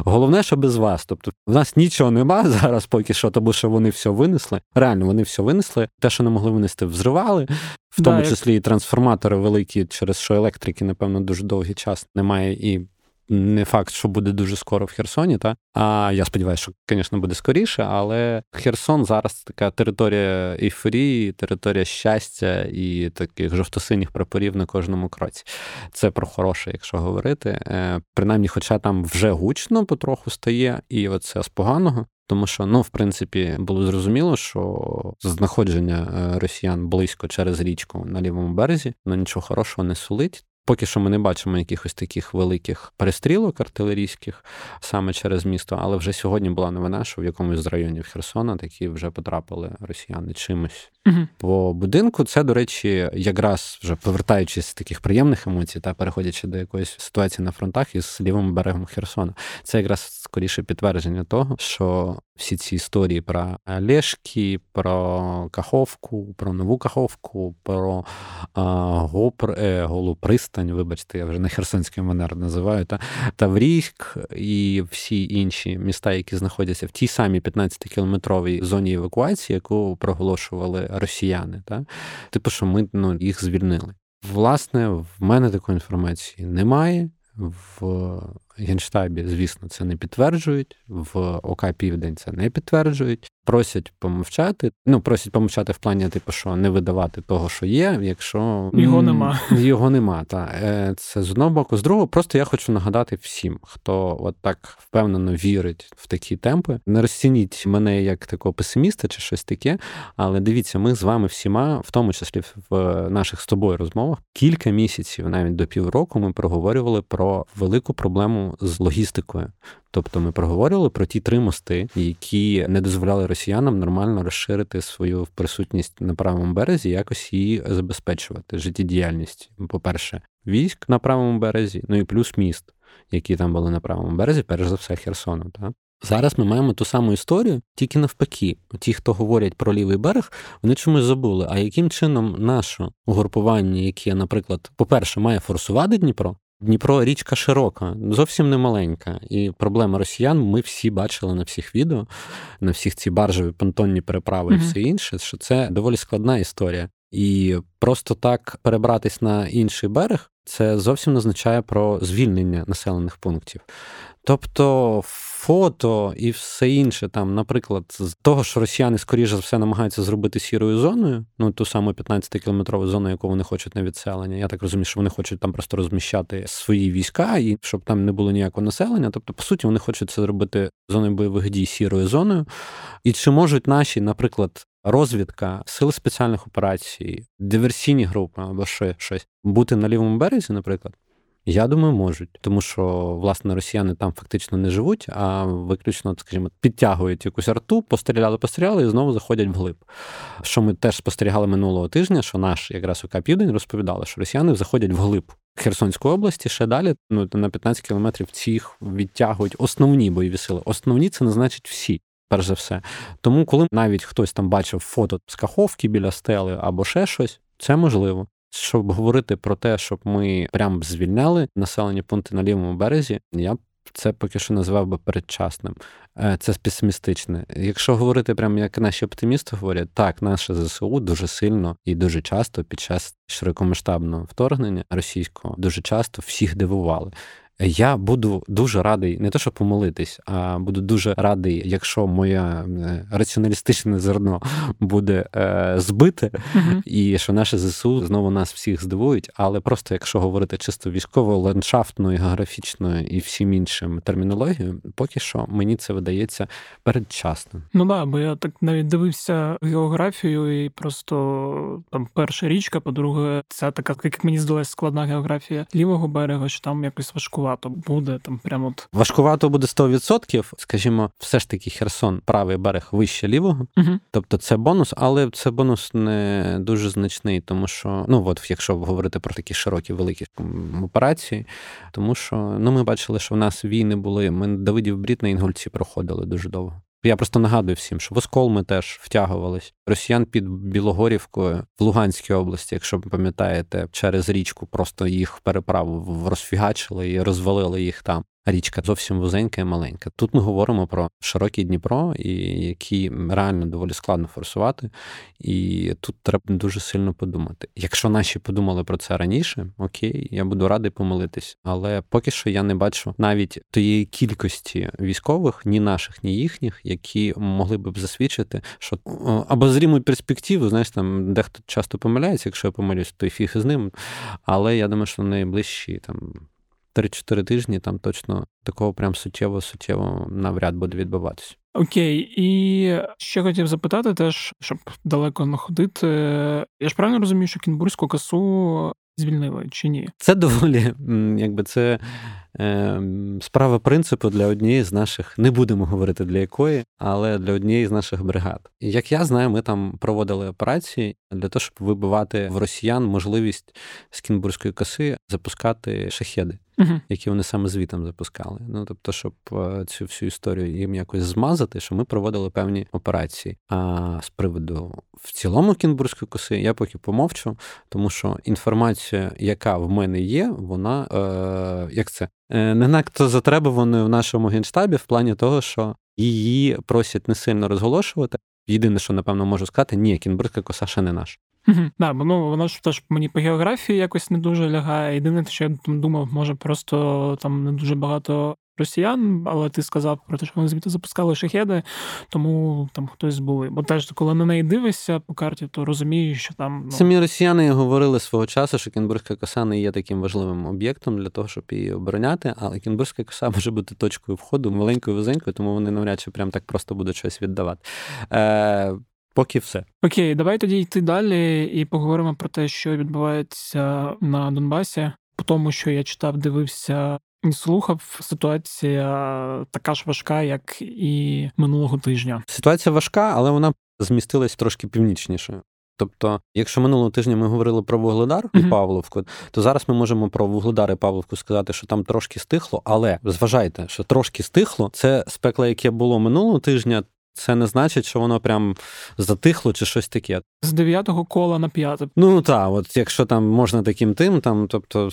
головне, що без вас. Тобто, в нас нічого нема (laughs) зараз, поки що, тому що вони все винесли. Реально, вони все винесли. Те, що не могли винести, взривали, в тому да, числі і трансформатори великі, через що електрики, напевно, дуже довгий час немає і не факт, що буде дуже скоро в Херсоні. Та а я сподіваюся, що, звісно, буде скоріше, але Херсон зараз така територія ейфорії, територія щастя і таких жовто-синіх прапорів на кожному кроці. Це про хороше, якщо говорити. Е, принаймні, хоча там вже гучно потроху стає, і оце з поганого. Тому що, ну, в принципі, було зрозуміло, що знаходження е, росіян близько через річку на лівому березі ну, нічого хорошого не сулить. Поки що ми не бачимо якихось таких великих перестрілок артилерійських саме через місто, але вже сьогодні була новина, що в якомусь з районів Херсона такі вже потрапили росіяни чимось угу. по будинку. Це, до речі, якраз вже повертаючись з таких приємних емоцій та переходячи до якоїсь ситуації на фронтах із лівим берегом Херсона. Це якраз скоріше підтвердження того, що всі ці історії про Лешки, про Каховку, про нову Каховку, про а, Гопр, е, Голу вибачте, я вже на Херсонський манер називаю, та Таврійськ і всі інші міста, які знаходяться в тій самій 15-кілометровій зоні евакуації, яку проголошували росіяни. Та? Типу, що ми ну, їх звільнили. Власне, в мене такої інформації немає. В Генштабі, звісно, це не підтверджують. В ОК Південь це не підтверджують. Просять помовчати. Ну, просять помовчати в плані, типу, що не видавати того, що є, якщо його нема. (laughs) Його нема. Та е, це з одного боку. З другого, просто я хочу нагадати всім, хто от так впевнено вірить в такі темпи. Не розцініть мене як такого песиміста чи щось таке. Але дивіться, ми з вами всіма, в тому числі в наших з тобою розмовах, кілька місяців, навіть до півроку, ми проговорювали про велику проблему з логістикою. Тобто ми проговорювали про ті три мости, які не дозволяли росіянам нормально розширити свою присутність на правому березі, якось її забезпечувати життєдіяльність. По-перше, військ на правому березі, ну і плюс міст, які там були на правому березі, перш за все, Херсону. Так? Зараз ми маємо ту саму історію, тільки навпаки. Ті, хто говорять про лівий берег, вони чомусь забули. А яким чином наше угрупування, яке, наприклад, по-перше, має форсувати Дніпро, Дніпро річка широка, зовсім не маленька. І проблема росіян ми всі бачили на всіх відео, на всіх ці баржеві понтонні переправи і все інше, що це доволі складна історія. І просто так перебратись на інший берег, це зовсім не означає про звільнення населених пунктів. Тобто фото і все інше, там, наприклад, з того, що росіяни, скоріше за все, намагаються зробити сірою зоною, ну ту саму 15-кілометрову зону, яку вони хочуть на відселення. Я так розумію, що вони хочуть там просто розміщати свої війська, і щоб там не було ніякого населення. Тобто, по суті, вони хочуть це зробити зоною бойових дій сірою зоною. І чи можуть наші, наприклад, розвідка, сили спеціальних операцій, диверсійні групи або ще щось бути на лівому березі, наприклад? Я думаю, можуть, тому що власне росіяни там фактично не живуть, а виключно, скажімо, підтягують якусь арту, постріляли, постріляли і знову заходять вглиб. Що ми теж спостерігали минулого тижня, що наш якраз УК Південь розповідали, що росіяни заходять вглиб Херсонської області, ще далі ну на 15 кілометрів цих відтягують основні бойові сили. Основні це не значить всі. Перш за все, тому коли навіть хтось там бачив фото з каховки біля стели або ще щось, це можливо щоб говорити про те, щоб ми прям звільняли населені пункти на лівому березі, я б це поки що називав би передчасним. Е, це песимістичне. Якщо говорити прям як наші оптимісти говорять, так, наше ЗСУ дуже сильно і дуже часто під час широкомасштабного вторгнення російського дуже часто всіх дивували. Я буду дуже радий, не то щоб помолитись, а буду дуже радий, якщо моє е, раціоналістичне зерно буде е, збите, uh і що наше ЗСУ знову нас всіх здивують. Але просто якщо говорити чисто військово, ландшафтною, географічною і всім іншим термінологією, поки що мені це видається передчасним. Ну да, бо я так навіть дивився географію, і просто там перша річка, по-друге, це така, як мені здалась, складна географія лівого берега, що там якось важко важкувато буде там. Прямо от важкувато буде 100%, Скажімо, все ж таки Херсон, правий берег вище лівого. Угу. Тобто це бонус, але це бонус не дуже значний, тому що ну от якщо говорити про такі широкі великі операції, тому що ну ми бачили, що в нас війни були. Ми Давидів Брід на Інгульці проходили дуже довго. Я просто нагадую всім, що в Оскол ми теж втягувались. Росіян під Білогорівкою в Луганській області, якщо ви пам'ятаєте, через річку просто їх переправу розфігачили і розвалили їх там. Річка зовсім вузенька і маленька. Тут ми говоримо про широкий Дніпро, і які реально доволі складно форсувати. І тут треба дуже сильно подумати. Якщо наші подумали про це раніше, окей, я буду радий помилитись. Але поки що я не бачу навіть тієї кількості військових, ні наших, ні їхніх, які могли б засвідчити, що або зрімуть перспективу, знаєш, там дехто часто помиляється, якщо я помилюсь, то й фіг із ним. Але я думаю, що найближчі там. 3-4 тижні там точно такого прям суттєво-суттєво навряд буде відбуватися. Окей, і ще хотів запитати теж, щоб далеко не ходити. Я ж правильно розумію, що Кінбурзьку касу звільнили чи ні? Це доволі, якби це справа принципу для однієї з наших, не будемо говорити для якої, але для однієї з наших бригад. Як я знаю, ми там проводили операції для того, щоб вибивати в росіян можливість з Кінбурзької коси запускати шахеди uh які вони саме звітом запускали. Ну тобто, щоб е, цю всю історію їм якось змазати, що ми проводили певні операції. А з приводу в цілому кінбурзької коси я поки помовчу, тому що інформація, яка в мене є, вона е, як це не надто затребуваною в нашому генштабі в плані того, що її просять не сильно розголошувати. Єдине, що напевно можу сказати, ні, кінбурзька коса ще не наш. Угу. Да, ну воно ж теж мені по географії якось не дуже лягає. Єдине, що я думав, може просто там не дуже багато росіян, але ти сказав про те, що вони звідти запускали шахеди, тому там хтось були. Бо теж, коли на неї дивишся по карті, то розумієш, що там ну... самі росіяни говорили свого часу, що Кінбурзька коса не є таким важливим об'єктом для того, щоб її обороняти. Але Кінбурзька коса може бути точкою входу, маленькою вузенькою, тому вони навряд чи прям так просто будуть щось віддавати. Е, Поки все. Окей, давай тоді йти далі і поговоримо про те, що відбувається на Донбасі. По тому, що я читав, дивився і слухав, ситуація така ж важка, як і минулого тижня. Ситуація важка, але вона змістилась трошки північніше. Тобто, якщо минулого тижня ми говорили про Вугледар і mm-hmm. Павловку, то зараз ми можемо про Вугледар і Павловку сказати, що там трошки стихло, але зважайте, що трошки стихло, це спекло, яке було минулого тижня, це не значить, що воно прям затихло чи щось таке. З дев'ятого кола на п'яте. Ну так, от якщо там можна таким тим, там, тобто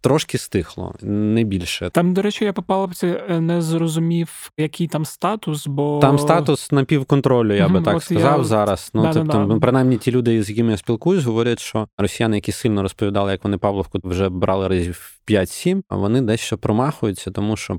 трошки стихло, не більше. Там, до речі, я по палубці е, не зрозумів, який там статус, бо там статус напівконтролю, я би так сказав я... зараз. Ну тобто, ну, принаймні, ті люди, з якими я спілкуюсь, говорять, що росіяни, які сильно розповідали, як вони Павловку вже брали разів 5-7, а вони дещо промахуються, тому що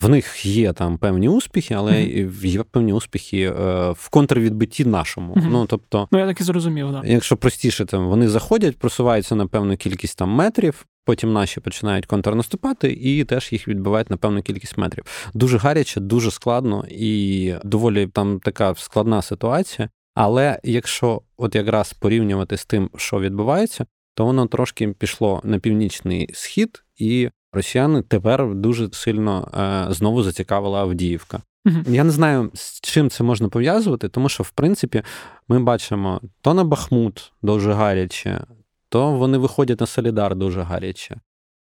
в них є там певні успіхи, але mm-hmm. є певні успіхи е, в контрвідбитті нашому. Mm-hmm. Ну тобто, ну я так і зрозумів, да. Якщо простіше, там вони заходять, просуваються на певну кількість там метрів. Потім наші починають контрнаступати і теж їх відбивають на певну кількість метрів. Дуже гаряче, дуже складно і доволі там така складна ситуація. Але якщо от якраз порівнювати з тим, що відбувається, то воно трошки пішло на північний схід, і росіяни тепер дуже сильно е, знову зацікавила Авдіївка. uh Я не знаю, з чим це можна пов'язувати, тому що, в принципі, ми бачимо то на Бахмут дуже гаряче, то вони виходять на Солідар дуже гаряче.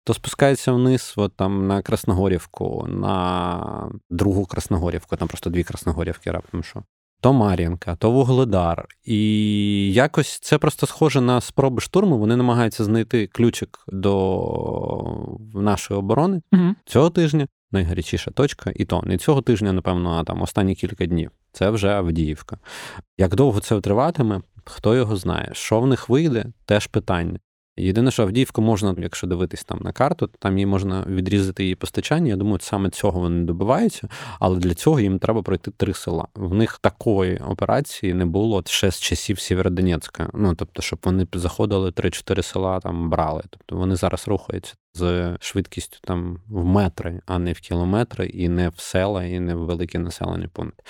То спускаються вниз, от там на Красногорівку, на другу Красногорівку, там просто дві Красногорівки раптом що то Мар'їнка, то Вугледар. І якось це просто схоже на спроби штурму. Вони намагаються знайти ключик до нашої оборони угу. цього тижня. Найгарячіша точка, і то не цього тижня, напевно, а там останні кілька днів. Це вже Авдіївка. Як довго це триватиме, хто його знає. Що в них вийде, теж питання. Єдине, що Авдіївку можна, якщо дивитись там на карту, то там її можна відрізати її постачання. Я думаю, саме цього вони добиваються, але для цього їм треба пройти три села. В них такої операції не було ще з часів Сєвєродонецька. Ну тобто, щоб вони заходили три-чотири села, там брали. Тобто вони зараз рухаються з швидкістю там в метри, а не в кілометри, і не в села, і не в великі населені пункти.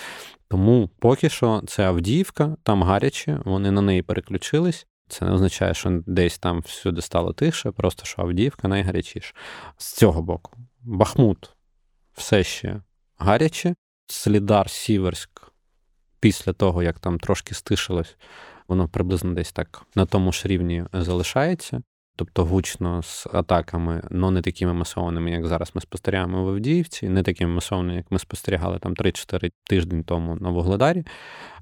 Тому поки що це Авдіївка, там гаряче, вони на неї переключились. Це не означає, що десь там всюди стало тише, просто що Авдіївка найгарячіша. З цього боку. Бахмут все ще гаряче. Слідар Сіверськ, після того, як там трошки стишилось, воно приблизно десь так на тому ж рівні залишається. Тобто гучно з атаками, але не такими масованими, як зараз ми спостерігаємо в Авдіївці, не такими масованими, як ми спостерігали там 3-4 тиждень тому на Вогледарі.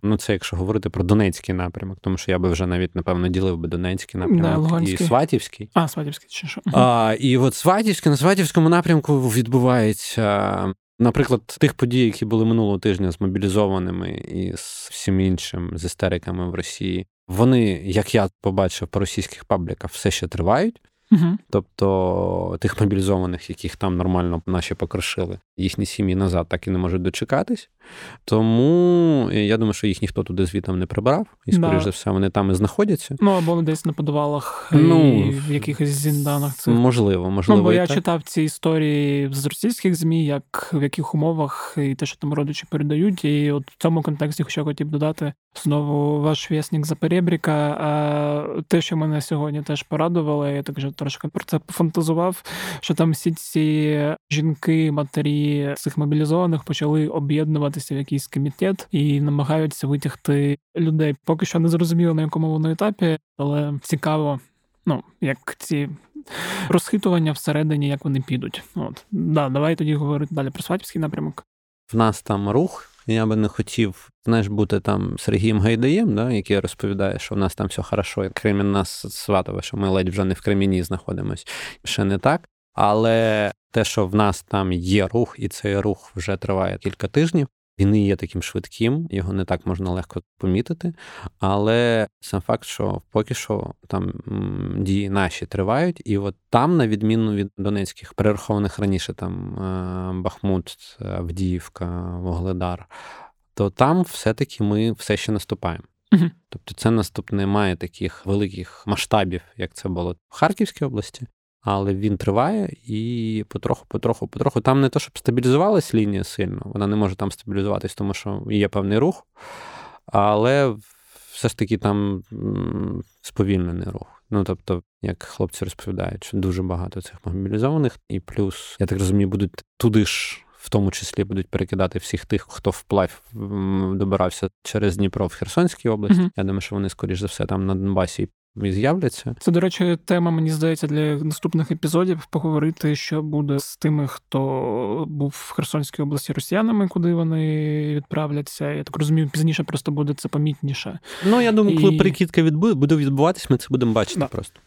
Ну, це якщо говорити про Донецький напрямок, тому що я би вже навіть, напевно, ділив би Донецький напрямок да, і Сватівський. А, Сватівський чи що? А, І от Сватівський, на Сватівському напрямку відбувається. Наприклад, тих подій, які були минулого тижня з мобілізованими і з всім іншим, з істериками в Росії, вони, як я побачив по російських пабліках, все ще тривають. Угу. Тобто тих мобілізованих, яких там нормально наші покрошили, їхні сім'ї назад так і не можуть дочекатись. Тому я думаю, що їх ніхто туди звітом не прибрав, і, скоріш да. за все, вони там і знаходяться. Ну або десь на подвалах ну, і в якихось зінданах. Цих. Можливо, можливо. Ну, бо я так. читав ці історії з російських ЗМІ, як в яких умовах і те, що там родичі передають. І от в цьому контексті хочу хотів додати знову ваш в'ясник за перебріка. Те, що мене сьогодні теж порадувало, я так вже трошки про це пофантазував, що там всі ці жінки, матері цих мобілізованих почали об'єднуватися в якийсь комітет і намагаються витягти людей. Поки що не зрозуміло на якому воно етапі, але цікаво, ну як ці. Розхитування всередині, як вони підуть. От да, давай тоді говорити далі про Сватівський напрямок. В нас там рух. Я би не хотів, знаєш, бути там Сергієм Гайдаєм, да, який розповідає, що в нас там все хорошо, крім нас сватове, що ми ледь вже не в Креміні знаходимось. Ще не так. Але те, що в нас там є рух, і цей рух вже триває кілька тижнів, він не є таким швидким, його не так можна легко помітити. Але сам факт, що поки що там дії наші тривають, і от там, на відміну від донецьких, перерахованих раніше там е, Бахмут, Авдіївка, Вогледар, то там все-таки ми все ще наступаємо. Тобто це наступне має таких великих масштабів, як це було в Харківській області але він триває і потроху, потроху, потроху. Там не то, щоб стабілізувалась лінія сильно, вона не може там стабілізуватись, тому що є певний рух, але все ж таки там сповільнений рух. Ну тобто, як хлопці розповідають, що дуже багато цих мобілізованих, і плюс, я так розумію, будуть туди ж. В тому числі будуть перекидати всіх тих, хто вплав добирався через Дніпро в Херсонській області. Mm-hmm. Я думаю, що вони, скоріш за все, там на Донбасі з'являться. Це, до речі, тема, мені здається, для наступних епізодів поговорити, що буде з тими, хто був в Херсонській області росіянами, куди вони відправляться. Я так розумію, пізніше просто буде це помітніше. Ну я думаю, коли І... перекидка буде відбуватись, ми це будемо бачити да. просто.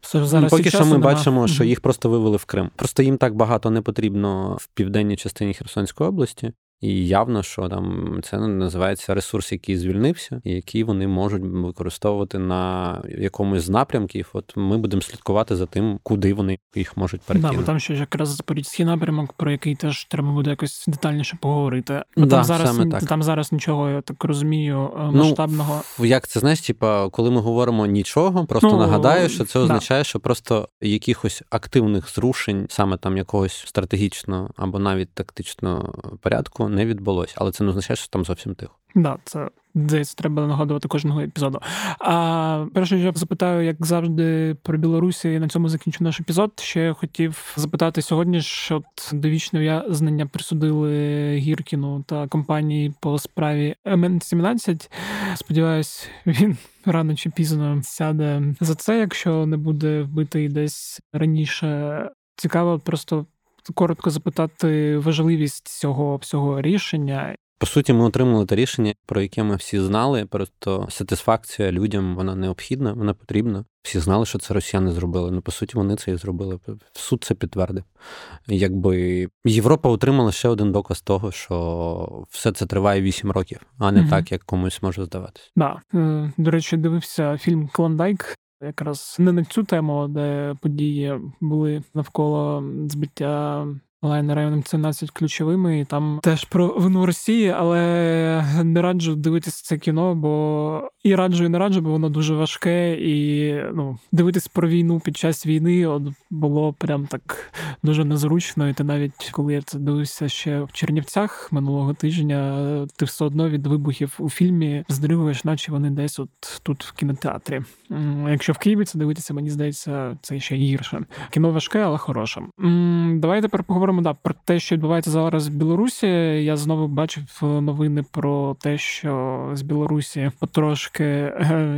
Це зараз Поки що ми нема. бачимо, що їх просто вивели в Крим. Просто їм так багато не потрібно в південній частині Херсонської області. І явно, що там це називається ресурс, який звільнився, і який вони можуть використовувати на якомусь з напрямків. От ми будемо слідкувати за тим, куди вони їх можуть перекинути. Да, бо там ще якраз запорізький напрямок, про який теж треба буде якось детальніше поговорити. Ну, да, Там зараз саме так. там зараз нічого, я так розумію, е, ну, масштабного. Ну, як це знаєш, типа, коли ми говоримо нічого, просто ну, нагадаю, що це означає, да. що просто якихось активних зрушень, саме там якогось стратегічного або навіть тактичного порядку не відбулося, але це не означає, що там зовсім тихо. Да, це здається, треба нагадувати кожного епізоду. А перше, я запитаю, як завжди, про Білорусі і на цьому закінчу наш епізод. Ще хотів запитати сьогодні, що довічне в'язнення присудили Гіркіну та компанії по справі МН-17. Сподіваюсь, він рано чи пізно сяде за це, якщо не буде вбитий десь раніше. Цікаво, просто коротко запитати важливість цього всього рішення. По суті, ми отримали те рішення, про яке ми всі знали. Просто сатисфакція людям вона необхідна, вона потрібна. Всі знали, що це росіяни зробили. Ну по суті, вони це і зробили. Суд це підтвердив. Якби Європа отримала ще один доказ того, що все це триває 8 років, а не угу. так, як комусь може здаватися. Да. Е, до речі, дивився фільм Клондайк якраз не на цю тему, де події були навколо збиття лайнера М-17 ключовими, і там теж про вину Росії, але не раджу дивитися це кіно, бо і раджу, і не раджу, бо воно дуже важке, і ну, дивитись про війну під час війни от було прям так дуже незручно. І ти навіть коли я це дивився ще в Чернівцях минулого тижня, ти все одно від вибухів у фільмі здригуєш, наче вони десь от тут в кінотеатрі. Якщо в Києві це дивитися, мені здається, це ще гірше. Кіно важке, але хороше. Давай тепер поговоримо да, про те, що відбувається зараз в Білорусі. Я знову бачив новини про те, що з Білорусі потрошки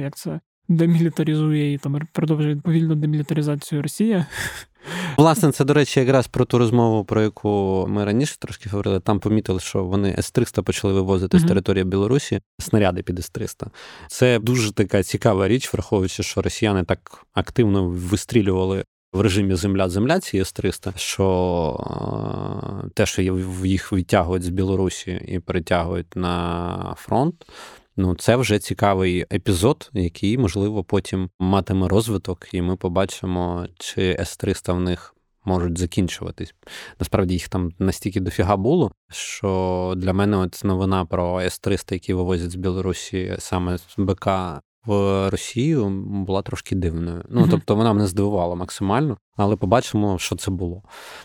як це демілітаризує і там продовжує повільну демілітаризацію Росія. Власне, це, до речі, якраз про ту розмову, про яку ми раніше трошки говорили. Там помітили, що вони С-300 почали вивозити mm-hmm. з території Білорусі снаряди під С-300. Це дуже така цікава річ, враховуючи, що росіяни так активно вистрілювали. В режимі земля-земля ці С-300, що те, що їх відтягують з Білорусі і перетягують на фронт, Ну, це вже цікавий епізод, який, можливо, потім матиме розвиток, і ми побачимо, чи С-300 в них можуть закінчуватись. Насправді їх там настільки дофіга було, що для мене от новина про С-300, які вивозять з Білорусі саме з БК. В Росію була трошки дивною. Ну, тобто вона мене здивувала максимально, але побачимо, що це було.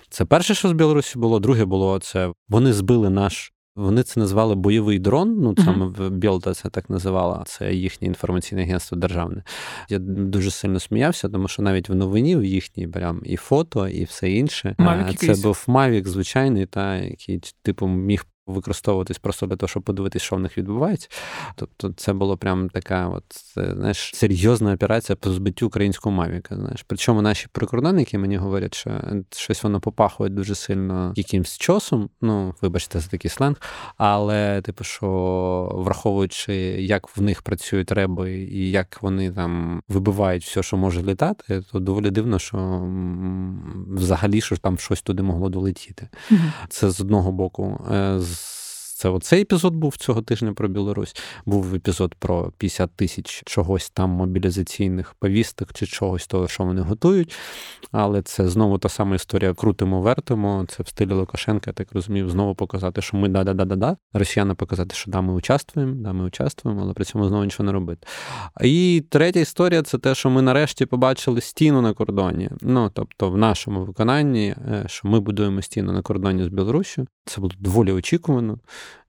Це перше, що з Білорусі було. Друге було це вони збили наш вони це назвали бойовий дрон. Ну саме в Білта це так називала. Це їхнє інформаційне агентство державне. Я дуже сильно сміявся, тому що навіть в новині в їхній прям і фото, і все інше. Mavic це був Mavic звичайний, та який типу міг використовуватись просто для того, щоб подивитися, що в них відбувається. Тобто, це було прям така, от знаєш, серйозна операція по збиттю українського мавіка. Знаєш, причому наші прикордонники мені говорять, що щось воно попахує дуже сильно якимсь часом. Ну, вибачте, за такий сленг, але типу, що враховуючи, як в них працюють реби і як вони там вибивають все, що може літати, то доволі дивно, що взагалі що там щось туди могло долетіти. Це з одного боку. Е, з це оцей епізод був цього тижня про Білорусь. Був епізод про 50 тисяч чогось там мобілізаційних повісток чи чогось того, що вони готують. Але це знову та сама історія крутимо, вертимо. Це в стилі Лукашенка, я так розумію, знову показати, що ми да-да-да-да-да. Росіяни показати, що да, ми участвуємо, да, ми участвуємо, але при цьому знову нічого не робити. І третя історія це те, що ми нарешті побачили стіну на кордоні. Ну тобто, в нашому виконанні, е, що ми будуємо стіну на кордоні з Білоруссю. Це було доволі очікувано.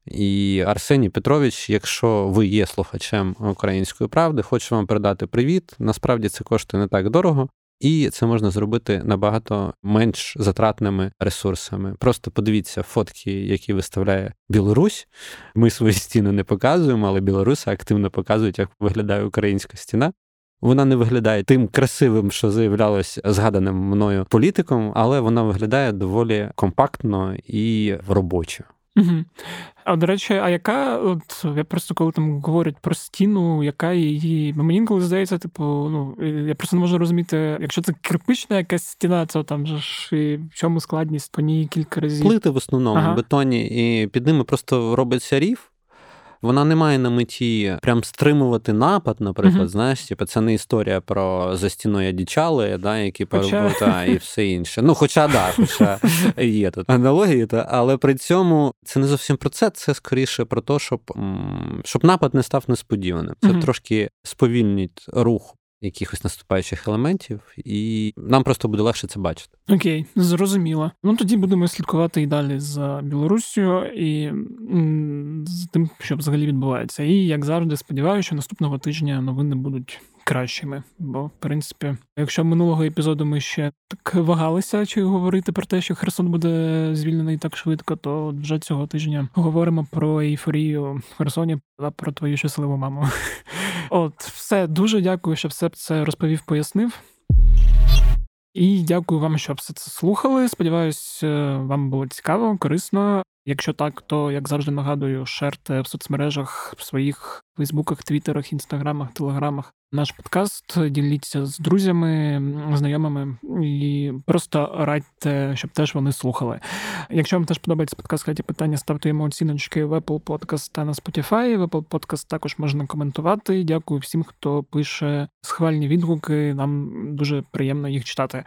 І Арсеній Петрович, якщо ви є слухачем української правди, хочу вам передати привіт. Насправді це коштує не так дорого. І це можна зробити набагато менш затратними ресурсами. Просто подивіться фотки, які виставляє Білорусь. Ми свої стіни не показуємо, але білоруси активно показують, як виглядає українська стіна. Вона не виглядає тим красивим, що заявлялось згаданим мною політиком, але вона виглядає доволі компактно і робочо. Угу. А до речі, а яка, от я просто коли там говорять про стіну, яка її. Мені інколи здається, типу, ну я просто не можу розуміти, якщо це кирпична якась стіна, то там же ж і в чому складність по ній кілька разів. Плити в основному ага. бетоні, і під ними просто робиться рів. Вона не має на меті прям стримувати напад, наприклад, uh-huh. знаєш, типу, це не історія про за стіною дічали, да, які хоча... та, і все інше. Ну, хоча да, хоча (laughs) є тут аналогії, та, але при цьому це не зовсім про це, це скоріше про те, щоб щоб напад не став несподіваним. Це uh-huh. трошки сповільнить рух якихось наступаючих елементів, і нам просто буде легше це бачити. Окей, зрозуміло. Ну тоді будемо слідкувати і далі за Білоруссю і з тим, що взагалі відбувається. І як завжди, сподіваюся, що наступного тижня новини будуть кращими. Бо, в принципі, якщо минулого епізоду ми ще так вагалися, чи говорити про те, що Херсон буде звільнений так швидко, то вже цього тижня говоримо про ейфорію в Херсоні та про твою щасливу маму. (laughs) От, все дуже дякую, що все це розповів, пояснив. І дякую вам, що все це слухали. Сподіваюсь, е, вам було цікаво, корисно. Якщо так, то як завжди нагадую, шерте в соцмережах в своїх Фейсбуках, Твіттерах, Інстаграмах, Телеграмах наш подкаст. Діліться з друзями, знайомими і просто радьте, щоб теж вони слухали. Якщо вам теж подобається подкаст «Хаті питання, ставте йому оціночки в Apple Podcast та на Spotify. В Apple Podcast також можна коментувати. Дякую всім, хто пише схвальні відгуки. Нам дуже приємно їх читати.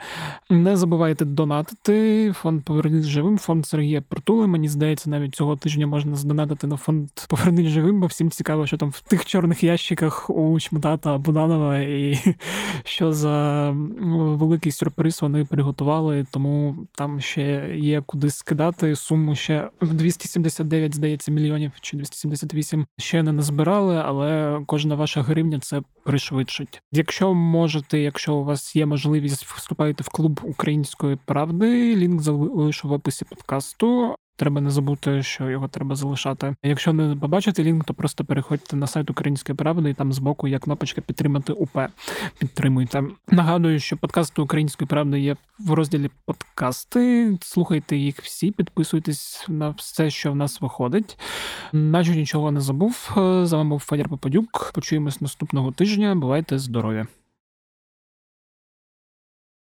Не забувайте донатити. Фонд Поверніть живим, фонд Сергія Притули. Мені здається, навіть цього тижня можна здонатити на фонд Поверніть живим, бо всім цікаво, що там в тих чорних ящиках у Чмутата Буданова, і (laughs) що за великий сюрприз вони приготували, тому там ще є куди скидати. Суму ще в 279, здається, мільйонів чи 278 ще не назбирали, але кожна ваша гривня це пришвидшить. Якщо можете, якщо у вас є можливість, вступайте в клуб української правди. Лінк залишу в описі подкасту. Треба не забути, що його треба залишати. Якщо не побачите лінк, то просто переходьте на сайт Української правди, і там збоку є кнопочка підтримати УП. Підтримуйте. Нагадую, що подкасти Української правди є в розділі подкасти. Слухайте їх всі, підписуйтесь на все, що в нас виходить. Наче нічого не забув. З вами був Федір Попадюк. Почуємось наступного тижня. Бувайте здорові!